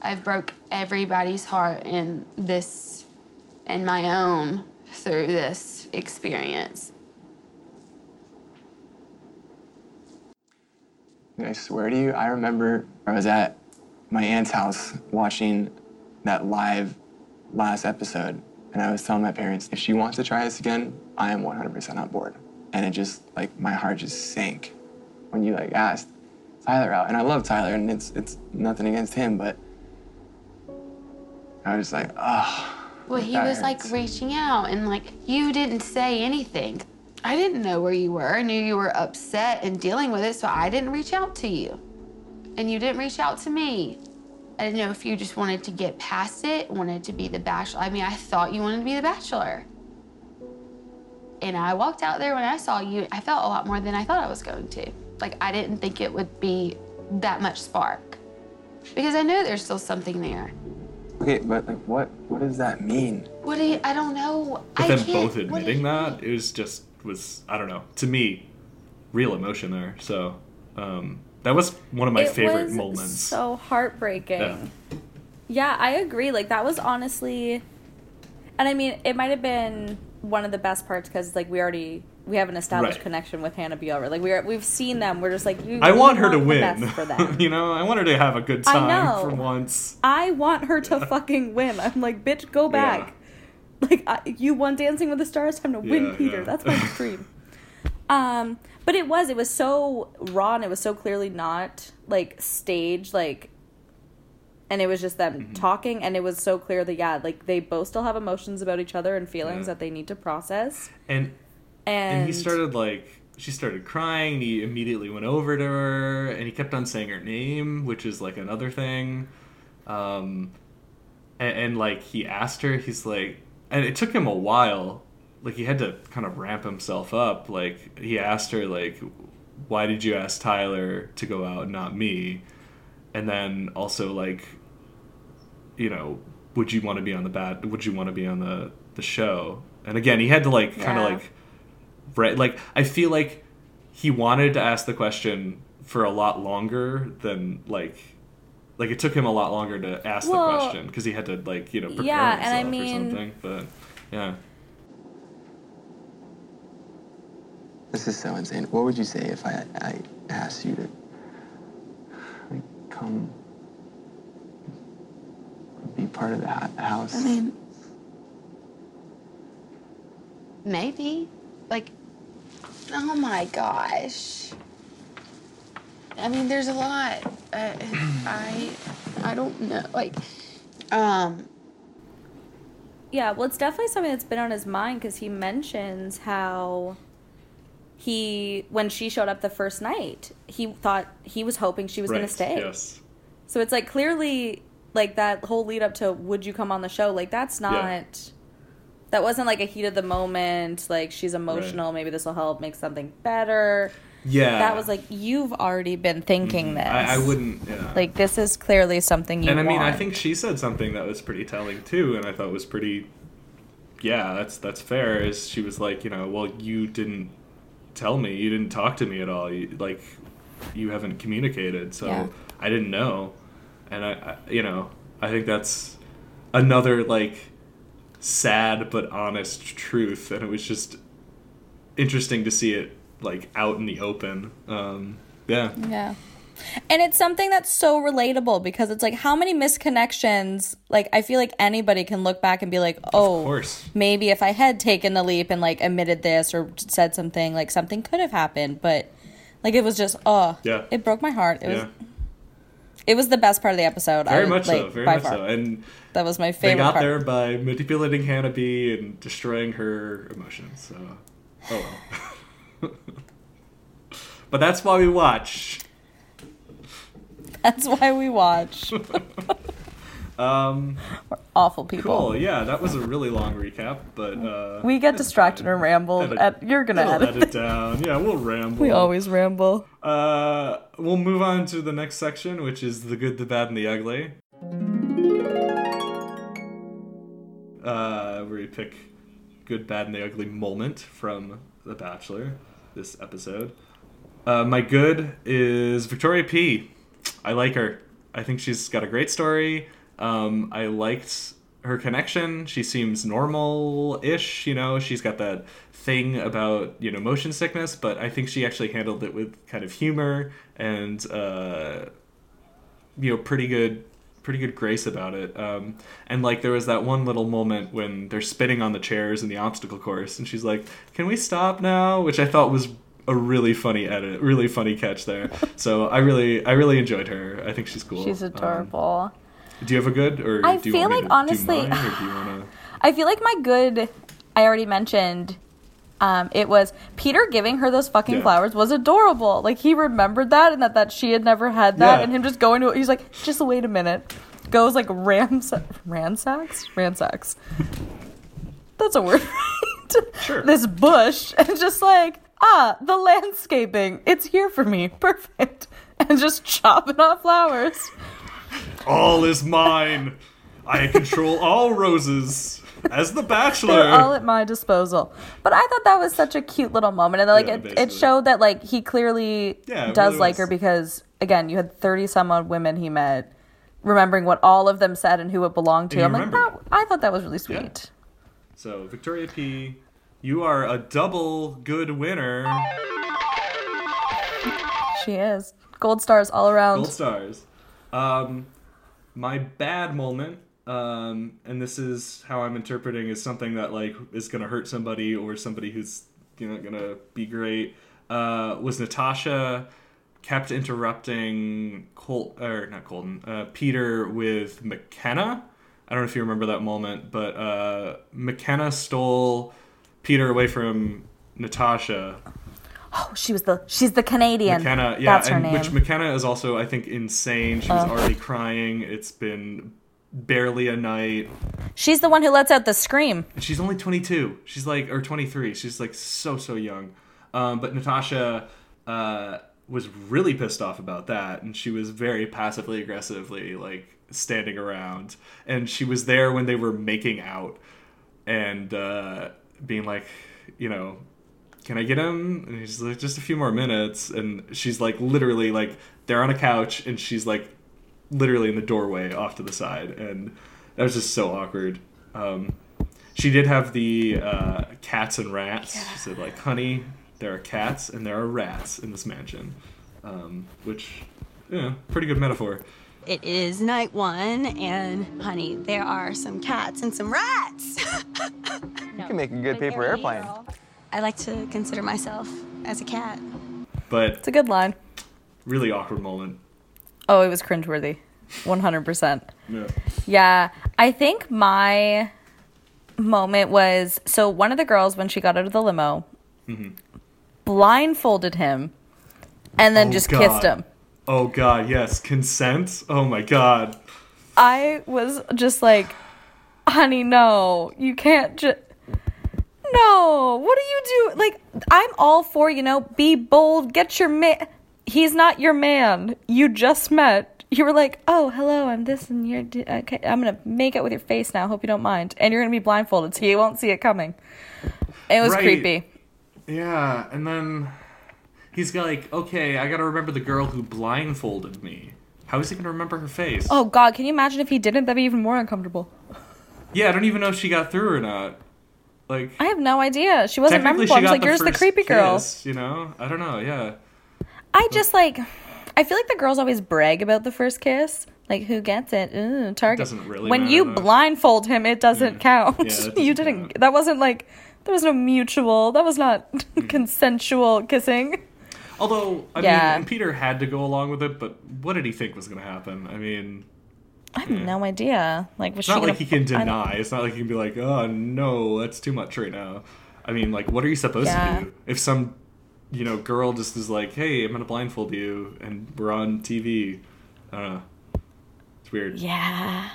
I've broke everybody's heart in this, and my own through this experience. I swear to you, I remember I was at my aunt's house watching that live last episode, and I was telling my parents, if she wants to try this again, I am 100% on board. And it just, like, my heart just sank when you, like, asked Tyler out. And I love Tyler, and it's, it's nothing against him, but I was just like, oh. Well, he was like reaching out, and like, you didn't say anything. I didn't know where you were. I knew you were upset and dealing with it, so I didn't reach out to you. And you didn't reach out to me. I didn't know if you just wanted to get past it, wanted to be the bachelor. I mean, I thought you wanted to be the bachelor. And I walked out there when I saw you, I felt a lot more than I thought I was going to. Like, I didn't think it would be that much spark. Because I know there's still something there. Okay, but, like, what, what does that mean? What do you, I don't know. But I them can't- both admitting that mean? it was just was I don't know to me, real emotion there. So um, That was one of my it favorite was moments. So heartbreaking. Yeah. Yeah. I agree. Like that was honestly, and I mean, it might have been one of the best parts because like we already we have an established Right. connection with Hannah Biover. Like we are, we've seen them. We're just like we, I we want her to win. for them. you know, I want her to have a good time for once. I want her to fucking win. I'm like, bitch, go back. Like I, you won Dancing with the Stars, time to win Peter. yeah. That's my dream. um, but it was it was so raw and it was so clearly not like staged like and it was just them Mm-hmm. talking and it was so clear that yeah like they both still have emotions about each other and feelings Yeah. that they need to process And and, and he started like she started crying and he immediately went over to her and he kept on saying her name which is like another thing um and, and like he asked her he's like and it took him a while like he had to kind of ramp himself up like he asked her like why did you ask tyler to go out and not me and then also like you know would you want to be on the bat? would you want to be on the the show and again he had to like kind of Yeah. like right like i feel like he wanted to ask the question for a lot longer than like like it took him a lot longer to ask Well, the question because he had to like you know prepare yeah, and I himself mean- or something but yeah This is so insane. What would you say if I, I asked you to like, come be part of the house? I mean, maybe. Like, oh my gosh. I mean, there's a lot. Uh, I, I don't know. Like, um, Yeah, well, it's definitely something that's been on his mind because he mentions how he, when she showed up the first night, he thought he was hoping she was going to stay. yes So it's like clearly, like that whole lead up to would you come on the show? Like that's not. Yeah. That wasn't like a heat of the moment. Like she's emotional. Maybe this will help make something better. yeah That was like you've already been thinking mm-hmm. this. I, I wouldn't yeah Like this is clearly something you and I mean, I think she said something that was pretty telling too, and I thought was pretty. Yeah, that's that's fair. Is she was like, you know, well, you didn't tell me, you didn't talk to me at all, you, like, you haven't communicated, so Yeah. I didn't know, and I, I, you know, I think that's another like sad but honest truth, and it was just interesting to see it like out in the open. Um, yeah. Yeah. And it's something that's so relatable because it's like how many misconnections like I feel like anybody can look back and be like, "Oh, course. maybe if I had taken the leap and like admitted this or said something, like something could have happened." But like it was just, oh, Yeah. it broke my heart. It was Yeah. It was the best part of the episode. Very much so. Very by much far. so. And That was my favorite. they got part. there by manipulating Hannah B and destroying her emotions. So, oh well. but that's why we watch. That's why we watch. Um, We're Awful people. cool. Yeah, that was a really long recap, but uh, We get distracted and ramble. Edit- At, you're gonna it'll edit. edit down. Yeah, we'll ramble. We always ramble. Uh, we'll move on to the next section, which is the good, the bad, and the ugly. Uh, where we pick good, bad, and the ugly moment from The Bachelor this episode. Uh, my good is Victoria P. I like her. I think she's got a great story. Um, I liked her connection. She seems normal-ish. You know, she's got that thing about you know motion sickness, but I think she actually handled it with kind of humor and uh, you know pretty good pretty good grace about it um, and like there was that one little moment when they're spinning on the chairs in the obstacle course and she's like can we stop now which i thought was a really funny edit really funny catch there so i really i really enjoyed her i think she's cool She's Um, adorable. Do you have a good or I do you feel like, to do honestly- mine, do you want to I feel like my good, I already mentioned. Um, it was Peter giving her those fucking Yeah. flowers was adorable. Like he remembered that and that that she had never had that, Yeah. and him just going to it, he's like, just wait a minute, goes like rams ransacks ransacks. That's a word, right? Sure. This bush and just like ah the landscaping, it's here for me, perfect, and just chopping off flowers. All is mine i control all roses as the bachelor They're all at my disposal. But I thought that was such a cute little moment, and like Yeah, it, it showed that like he clearly Yeah, does really like was. her because again, you had 30 some odd women he met, remembering what all of them said and who it belonged to. I'm like, that, I thought that was really sweet. So Victoria P, you are a double good winner. She is. Gold stars all around. Gold stars. Um, my bad moment, um, and this is how I'm interpreting is something that like is gonna hurt somebody or somebody who's you know gonna be great. Uh, was Natasha kept interrupting Colt or not Colton, uh, Peter with Mykenna. I don't know if you remember that moment, but uh, Mykenna stole Peter away from Natasha. Oh, she was the she's the Canadian. Mykenna, yeah, That's her and name. Which Mykenna is also, I think, insane. She's was already crying. It's been barely a night. she's the one who lets out the scream. And she's only 22. She's like, or 23. She's like so, so young. Um, but Natasha uh, was really pissed off about that. And she was very passively aggressively, like, standing around. And she was there when they were making out and uh, being like, you know, can I get him? And he's like, just a few more minutes. And she's like, literally, like, they're on a couch and she's like, literally in the doorway off to the side. And that was just so awkward. Um, she did have the uh, cats and rats. She said, like, honey, there are cats and there are rats in this mansion. Um, which, yeah, pretty good metaphor. It is night one, and honey, there are some cats and some rats. You can make a good paper airplane. I like to consider myself as a cat. But It's a good line. really awkward moment. Oh, it was cringeworthy. 100%. Yeah. Yeah, I think my moment was so one of the girls when she got out of the limo mm-hmm. blindfolded him and then Oh, just God. kissed him. Oh, God, yes. Consent? Oh, my God. I was just like, honey, no, you can't just. No, what are you doing? Like, I'm all for, you know, be bold, get your man. He's not your man. You just met. You were like, oh, hello, I'm this, and you're. d- Okay, I'm gonna make it with your face now. Hope you don't mind. And you're gonna be blindfolded, so you won't see it coming. It was Right. creepy. Yeah, and then he's like, okay, I gotta remember the girl who blindfolded me. How is he gonna remember her face? Oh God, can you imagine if he didn't? That'd be even more uncomfortable. Yeah, I don't even know if she got through or not. Like, I have no idea. She wasn't memorable. I was like, the "You're the creepy girl." kiss, You know, I don't know. Yeah, I just like, I feel like the girls always brag about the first kiss. Like, who gets it? Ooh, target. Doesn't really When matter, you though. blindfold him, it doesn't count. Yeah, you doesn't didn't. count. That wasn't like. There was no mutual. That was not consensual kissing. Although, I Yeah. mean, Peter had to go along with it, but what did he think was gonna happen? I mean, I have hmm. no idea. Like, was it's she not like he can deny. It's not like he can be like, oh no, that's too much right now. I mean, like, what are you supposed Yeah. to do if some, you know, girl just is like, hey, I'm gonna blindfold you, and we're on TV. I don't know. It's weird. Yeah.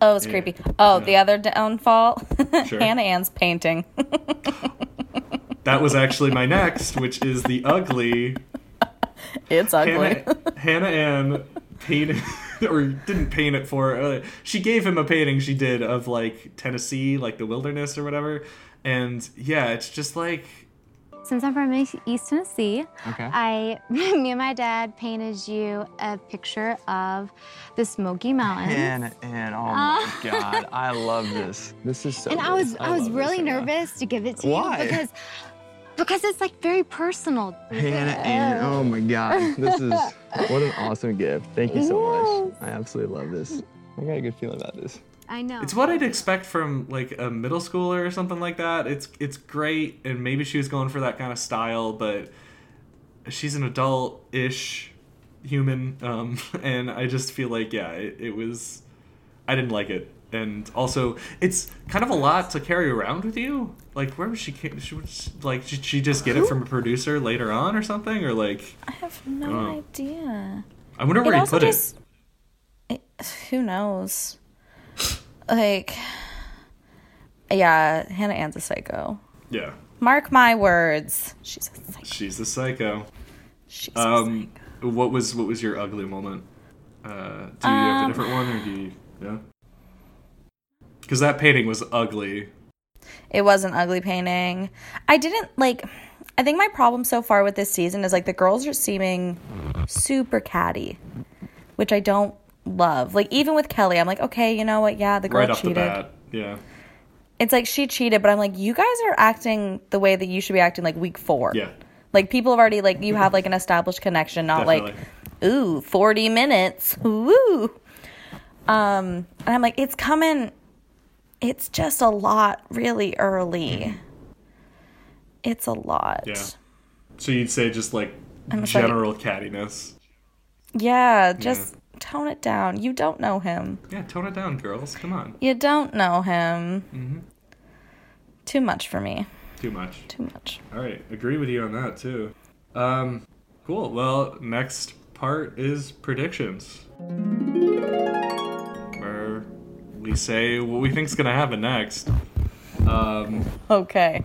Oh, it's Yeah. creepy. Oh, the other downfall. Sure. Hannah Ann's painting. That was actually my next, which is the ugly it's ugly. Hannah, Hannah Ann painted or didn't paint it for uh, she gave him a painting she did of like Tennessee like the wilderness or whatever and yeah it's just like Since I'm from East East Tennessee, Okay. I, me and my dad painted you a picture of the Smoky Mountains. And and oh my god, I love this. This is so. and I was I, was really Hannah. nervous to give it to Why? you because because it's like very personal. Hannah Ann, oh my god, this is what an awesome gift. Thank you so much. I absolutely love this. I got a good feeling about this. I know. it's what I'd expect from like a middle schooler or something like that it's it's great and maybe she was going for that kind of style but she's an adult-ish human um and I just feel like yeah it, it was I didn't like it and also it's kind of a lot to carry around with you. Like where was she, she was, like did she just get it from a producer later on or something? Or like I have no Oh. idea. I wonder where it he put just it, who knows? Like yeah hannah ann's a psycho. Yeah. Mark my words she's a psycho. She's a psycho. She's a um what was what was your ugly moment? Uh do you have a different one or do you yeah because that painting was ugly it was an ugly painting i didn't like I think my problem so far with this season is like the girls are seeming super catty, which I don't love. Like even with Kelley, I'm like, okay, you know what? Yeah, the girl right off cheated. the bat. Yeah. It's like she cheated, but I'm like, you guys are acting the way that you should be acting like week four. Yeah. Like people have already like you have like an established connection, not like, ooh, 40 minutes. Woo. Um, and I'm like, it's coming. It's just a lot really early. It's a lot. Yeah. So you'd say just like I'm sorry. general cattiness. Yeah, just tone it down. You don't know him. Yeah, tone it down, girls. Come on. You don't know him. Mm-hmm. Too much for me. Too much. Too much. All right, agree with you on that too. Um, cool. Well, next part is predictions, we say what we think's gonna happen next. Um, Okay.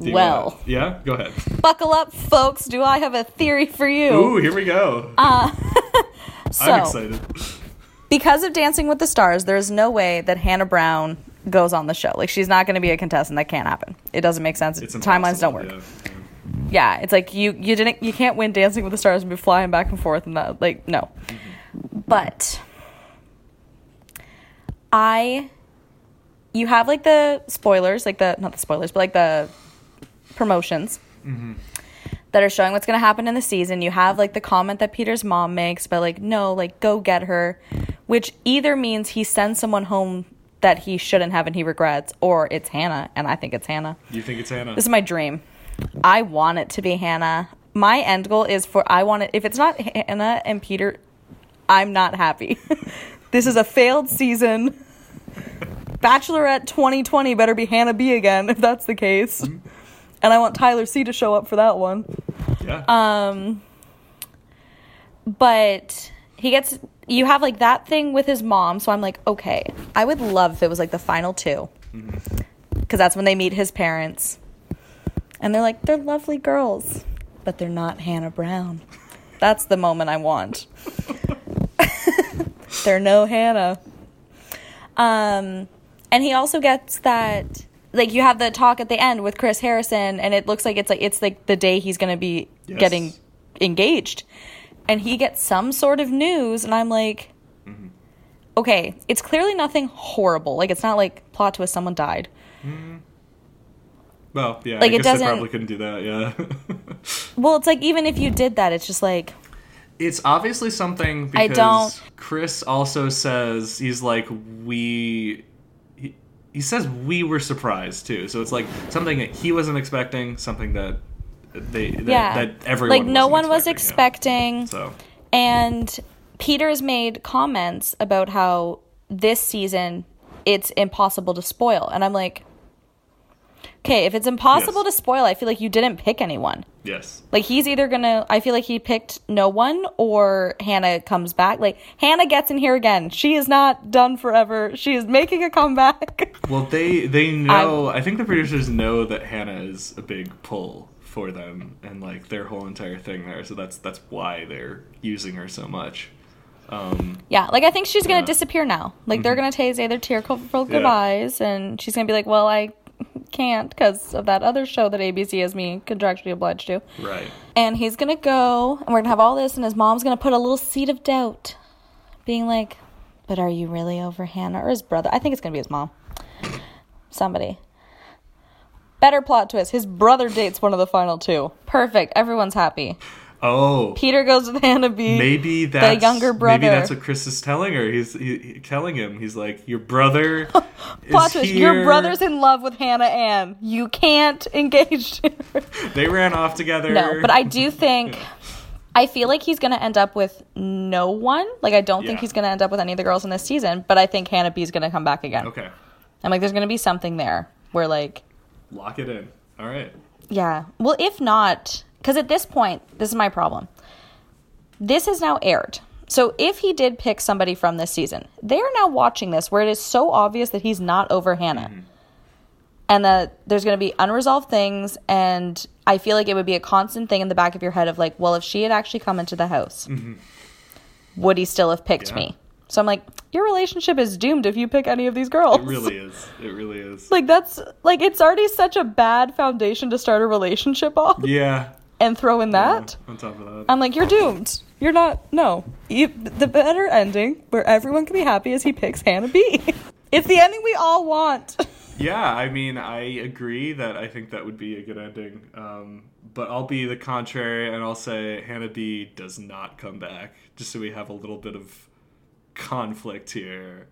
Well, wanna- yeah, go ahead. buckle up, folks. Do I have a theory for you? Ooh, here we go. Uh, so, I'm excited. because of Dancing with the Stars, there's no way that Hannah Brown goes on the show. Like, she's not going to be a contestant. That can't happen. It doesn't make sense. It's Timelines don't work. yeah. Yeah, it's like you you didn't you can't win Dancing with the Stars and be flying back and forth and that like no. But I you have like the spoilers, like the not the spoilers, but like the promotions Mhm. that are showing what's to happen in the season. You have like the comment that Peter's mom makes, but like no, like go get her, which either means he sends someone home that he shouldn't have and he regrets, or it's Hannah, and I think it's Hannah. You think it's Hannah? This is my dream. I want it to be Hannah. My end goal is for I want it. If it's not Hannah and Peter, I'm not happy. this is a failed season. Bachelorette 2020 better be Hannah B again if that's the case. And I want Tyler C to show up for that one. Yeah. Um but he gets you have like that thing with his mom, so I'm like, okay. I would love if it was like the final two. Cuz that's when they meet his parents. And they're like, they're lovely girls, but they're not Hannah Brown. That's the moment I want. they're no Hannah. Um, and he also gets that, like, you have the talk at the end with Chris Harrison, and it looks like it's like it's like the day he's gonna be Yes. getting engaged, and he gets some sort of news, and I'm like, okay, it's clearly nothing horrible. Like, it's not like plot twist, someone died. well, yeah. like, I it guess they doesn't- probably couldn't do that. Yeah. Well, it's like even if you did that, it's just like It's obviously something I because don't- Chris also says he's like we he, he says we were surprised too. So it's like something that he wasn't expecting, something that they that, yeah, that everyone like no one was expecting, expecting. So And Peter's made comments about how this season it's impossible to spoil, and I'm like, okay, if it's impossible to spoil, I feel like you didn't pick anyone. yes. Like he's either gonna, I feel like he picked no one, or Hannah comes back. Like Hannah gets in here again. She is not done forever. She is making a comeback. Well, they they know. I think the producers know that Hannah is a big pull for them, and like their whole entire thing there. So that's that's why they're using her so much. Um, Yeah, like I think she's gonna disappear now. Like they're gonna say their tearful Yeah. goodbyes, and she's gonna be like, "Well, I can't because of that other show that ABC has me contractually obliged to." right. And he's gonna go, and we're gonna have all this, and his mom's gonna put a little seed of doubt, being like, "But are you really over Hannah or his brother?" I think it's gonna be his mom. Somebody. Better plot twist. His brother dates one of the final two. Perfect. Everyone's happy. Oh. Peter goes with Hannah B. Maybe that's younger brother. Maybe that's what Chris is telling her. He's he, telling him. He's like, your brother Plot twist. Your brother's in love with Hannah Ann. You can't engage. They ran off together. No, but I do think I feel like he's gonna end up with no one. Like I don't think he's gonna end up with any of the girls in this season, but I think Hannah B's gonna come back again. Okay, I'm like, there's gonna be something there where like, lock it in. All right. yeah. Well, if not, because at this point, this is my problem. This has now aired. So if he did pick somebody from this season, they are now watching this where it is so obvious that he's not over Hannah. Mm-hmm. And that there's going to be unresolved things. And I feel like it would be a constant thing in the back of your head of like, well, if she had actually come into the house, mm-hmm. would he still have picked Yeah. me? So I'm like, your relationship is doomed if you pick any of these girls. It really is. It really is. Like that's like it's already such a bad foundation to start a relationship off yeah. And throw in that. On top of that. I'm like, you're doomed. You're not. No. You, the better ending where everyone can be happy is he picks Hannah B. it's the ending we all want. Yeah, I mean, I agree that I think that would be a good ending. Um, but I'll be the contrary and I'll say Hannah B does not come back, just so we have a little bit of conflict here.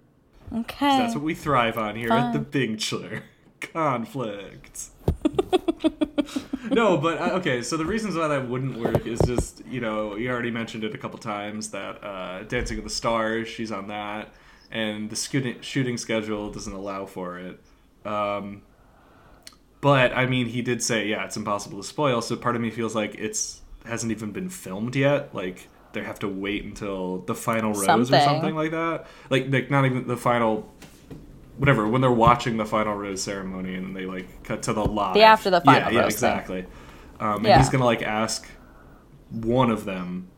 Okay. That's what we thrive on here at the Bingchler. Conflict. No, but uh, okay. So the reasons why that wouldn't work is just you know you already mentioned it a couple times that uh, Dancing with the Stars, she's on that, and the shooting shooting schedule doesn't allow for it. Um, but I mean, he did say yeah, it's impossible to spoil. So part of me feels like it's hasn't even been filmed yet. Like they have to wait until the final rose or Something. something like that. Like like not even the final whatever when they're watching the final rose ceremony and then they like cut to the live The after the final yeah, yeah exactly um, and Yeah. he's gonna like ask one of them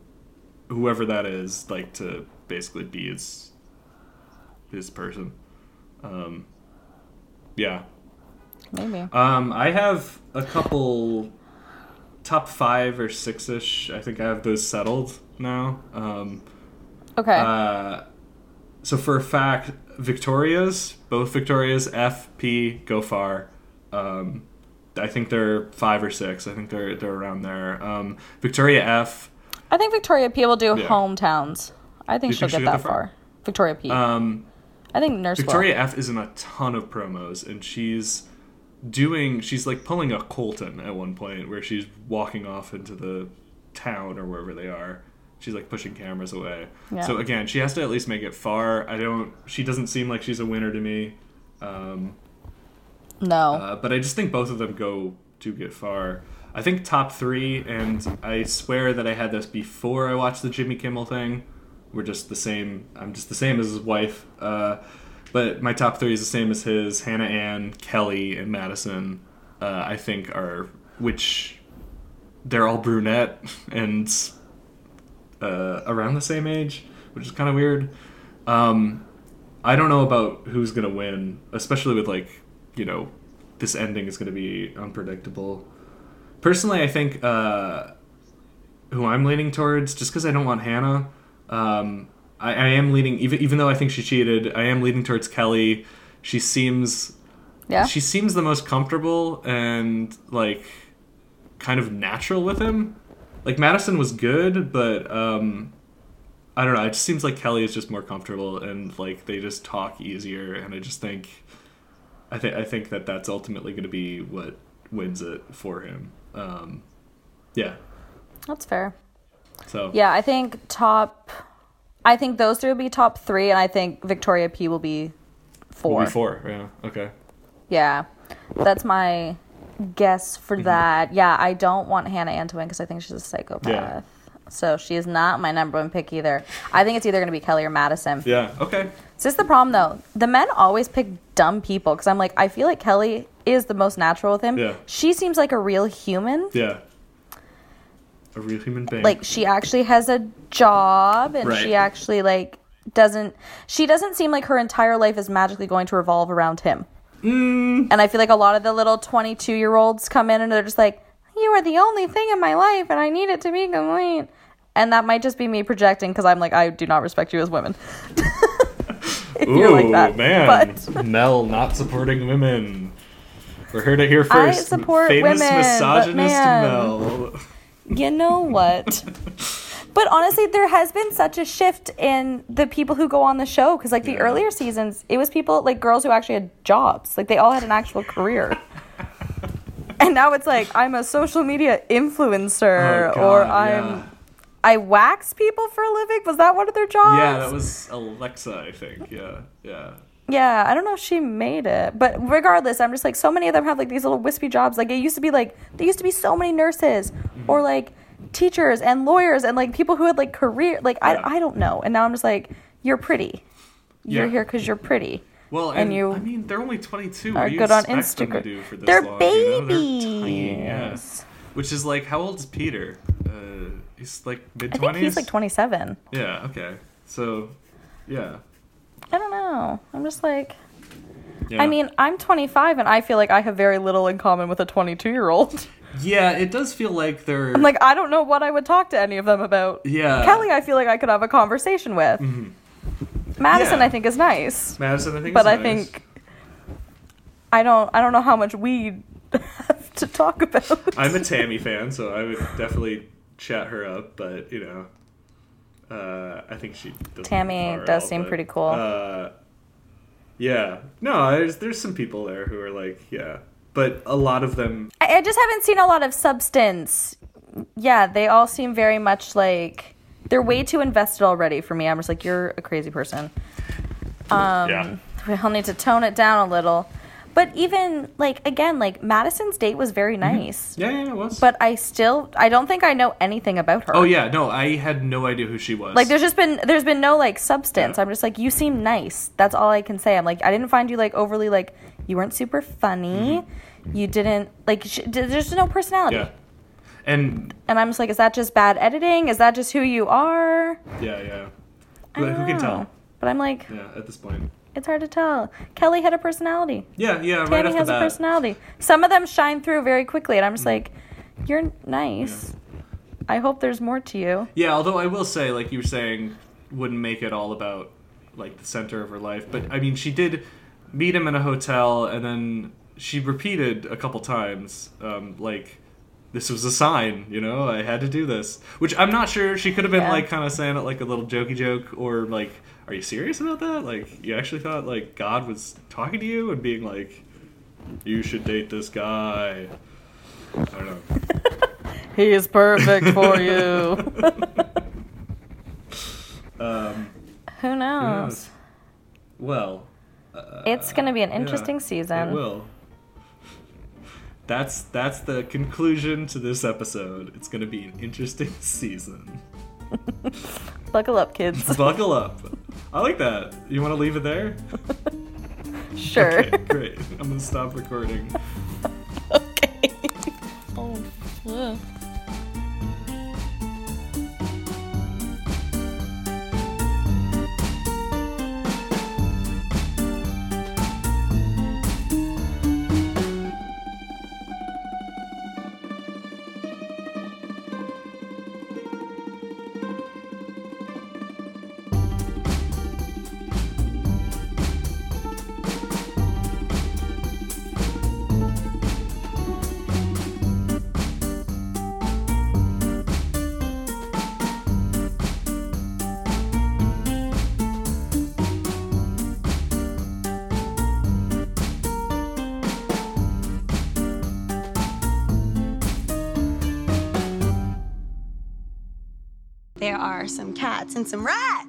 whoever that is like to basically be his his person um, yeah Maybe. um, I have a couple top five or six ish. I think I have those settled now. Um, Okay. uh, so for a fact, Victoria's, both Victoria's, F, P, go far. Um, I think they're five or six. I think they're they're around there. Um, Victoria F. I think Victoria P will do Yeah. hometowns. I think she'll think get she'll that far. Victoria P. I Um, think Nurse Victoria F is in a ton of promos, and she's doing. She's like pulling a Colton at one point, where she's walking off into the town or wherever they are. She's like pushing cameras away. Yeah. So again, she has to at least make it far. I don't. She doesn't seem like she's a winner to me. Um. No. uh, but I just think both of them go to get far. I think top three, and I swear that I had this before I watched the Jimmy Kimmel thing. We're just the same. I'm just the same as his wife. Uh, but my top three is the same as his. Hannah Ann, Kelley, and Madison. Uh, I think are which they're all brunette and uh, around the same age, which is kind of weird. Um, I don't know about who's gonna win, especially with like, you know, this ending is gonna be unpredictable. Personally, I think uh, who I'm leaning towards, just because I don't want Hannah, um, I, I am leaning even even though I think she cheated, I am leaning towards Kelley. She seems yeah. she seems the most comfortable and like kind of natural with him. Like Madison was good, but um I don't know, it just seems like Kelley is just more comfortable and like they just talk easier and I just think I think I think that that's ultimately going to be what wins it for him. Um yeah. That's fair. So Yeah, I think top. I think those three will be top three, and I think Victoria P will be four. Will be four. Yeah. Okay. Yeah, that's my guess for Mm-hmm. that. Yeah, I don't want Hannah Ann to win because I think she's a psychopath. Yeah. So she is not my number one pick either. I think it's either going to be Kelley or Madison. Yeah. Okay. Is this the problem though? The men always pick dumb people because I'm like, I feel like Kelley is the most natural with him. Yeah. She seems like a real human. Yeah. A real human being. Like she actually has a job and Right. she actually like doesn't she doesn't seem like her entire life is magically going to revolve around him. Mm. And I feel like a lot of the little 22 year olds come in and they're just like, You are the only thing in my life and I need it to be complete. And that might just be me projecting because I'm like, I do not respect you as women. if you're like that. man. But Mel not supporting women. We heard it here I first. support Famous women, misogynist man. Mel. you know what? but honestly, there has been such a shift in the people who go on the show because, like, the Yeah. earlier seasons, it was people like girls who actually had jobs. Like, they all had an actual career. and now it's like I'm a social media influencer, Oh, or I'm yeah. I wax people for a living. Was that one of their jobs? Yeah, that was Alexa, I think. Yeah, yeah. Yeah, I don't know if she made it, but regardless, I'm just like so many of them have like these little wispy jobs. Like it used to be like there used to be so many nurses Mm-hmm. or like teachers and lawyers and like people who had like career. Like Yeah. I I don't know, and now I'm just like you're pretty. You're Yeah. here because you're pretty. Well, And and, you I mean, they're only 22. are What do you good on expect them to Instagram. do for this They're long, you know? They're tiny, yeah. babies. Which is like, how old is Peter? Uh, he's like mid I think 20s? he's like 27. Yeah, okay. So, Yeah. I don't know. I'm just like, yeah. I mean, I'm 25 and I feel like I have very little in common with a 22 year old. yeah, it does feel like they're I'm like, I don't know what I would talk to any of them about. Yeah. Kelley, I feel like I could have a conversation with. Madison, Yeah. I think, is nice. Madison. I think, but is I nice. think I don't I don't know how much we have to talk about. I'm a Tammy fan, so I would definitely chat her up. But you know, uh, I think she Tammy does seem pretty cool. Uh, yeah, no, there's there's some people there who are like, yeah, but a lot of them, I, I just haven't seen a lot of substance. Yeah, they all seem very much like they're way too invested already for me. I'm just like, you're a crazy person. Um, yeah, We'll need to tone it down a little. But even like again, like Madison's date was very nice. yeah, yeah, it was. But I still I don't think I know anything about her. oh yeah, no, I had no idea who she was. Like there's just been there's been no like substance. Yeah. I'm just like you seem nice. That's all I can say. I'm like I didn't find you like overly like you weren't super funny. You didn't like sh- there's no personality. Yeah, and And I'm just like is that just bad editing? Is that just who you are? yeah, yeah. Don't who can tell? But I'm like Yeah, at this point. it's hard to tell. Kelley had a personality. Yeah, yeah, right Tammy off has a personality. Some of them shine through very quickly, and I'm just mm. like, you're nice. I hope there's more to you. Yeah, although I will say, like you were saying, wouldn't make it all about like the center of her life. But I mean, she did meet him in a hotel, and then she repeated a couple times, um, like this was a sign, you know, I had to do this. Which I'm not sure she could have been Yeah. like kind of saying it like a little jokey joke, or like, are you serious about that? Like, you actually thought like God was talking to you and being like, you should date this guy. I don't know. He is perfect for you. Um, Who knows? knows? well, It's going to be an Yeah, interesting season. It will. That's that's the conclusion to this episode. It's gonna be an interesting season. Buckle up, kids. Buckle up. I like that. You want to leave it there? Sure. Okay, great. I'm gonna stop recording. okay. oh, ugh. Some cats and some rats.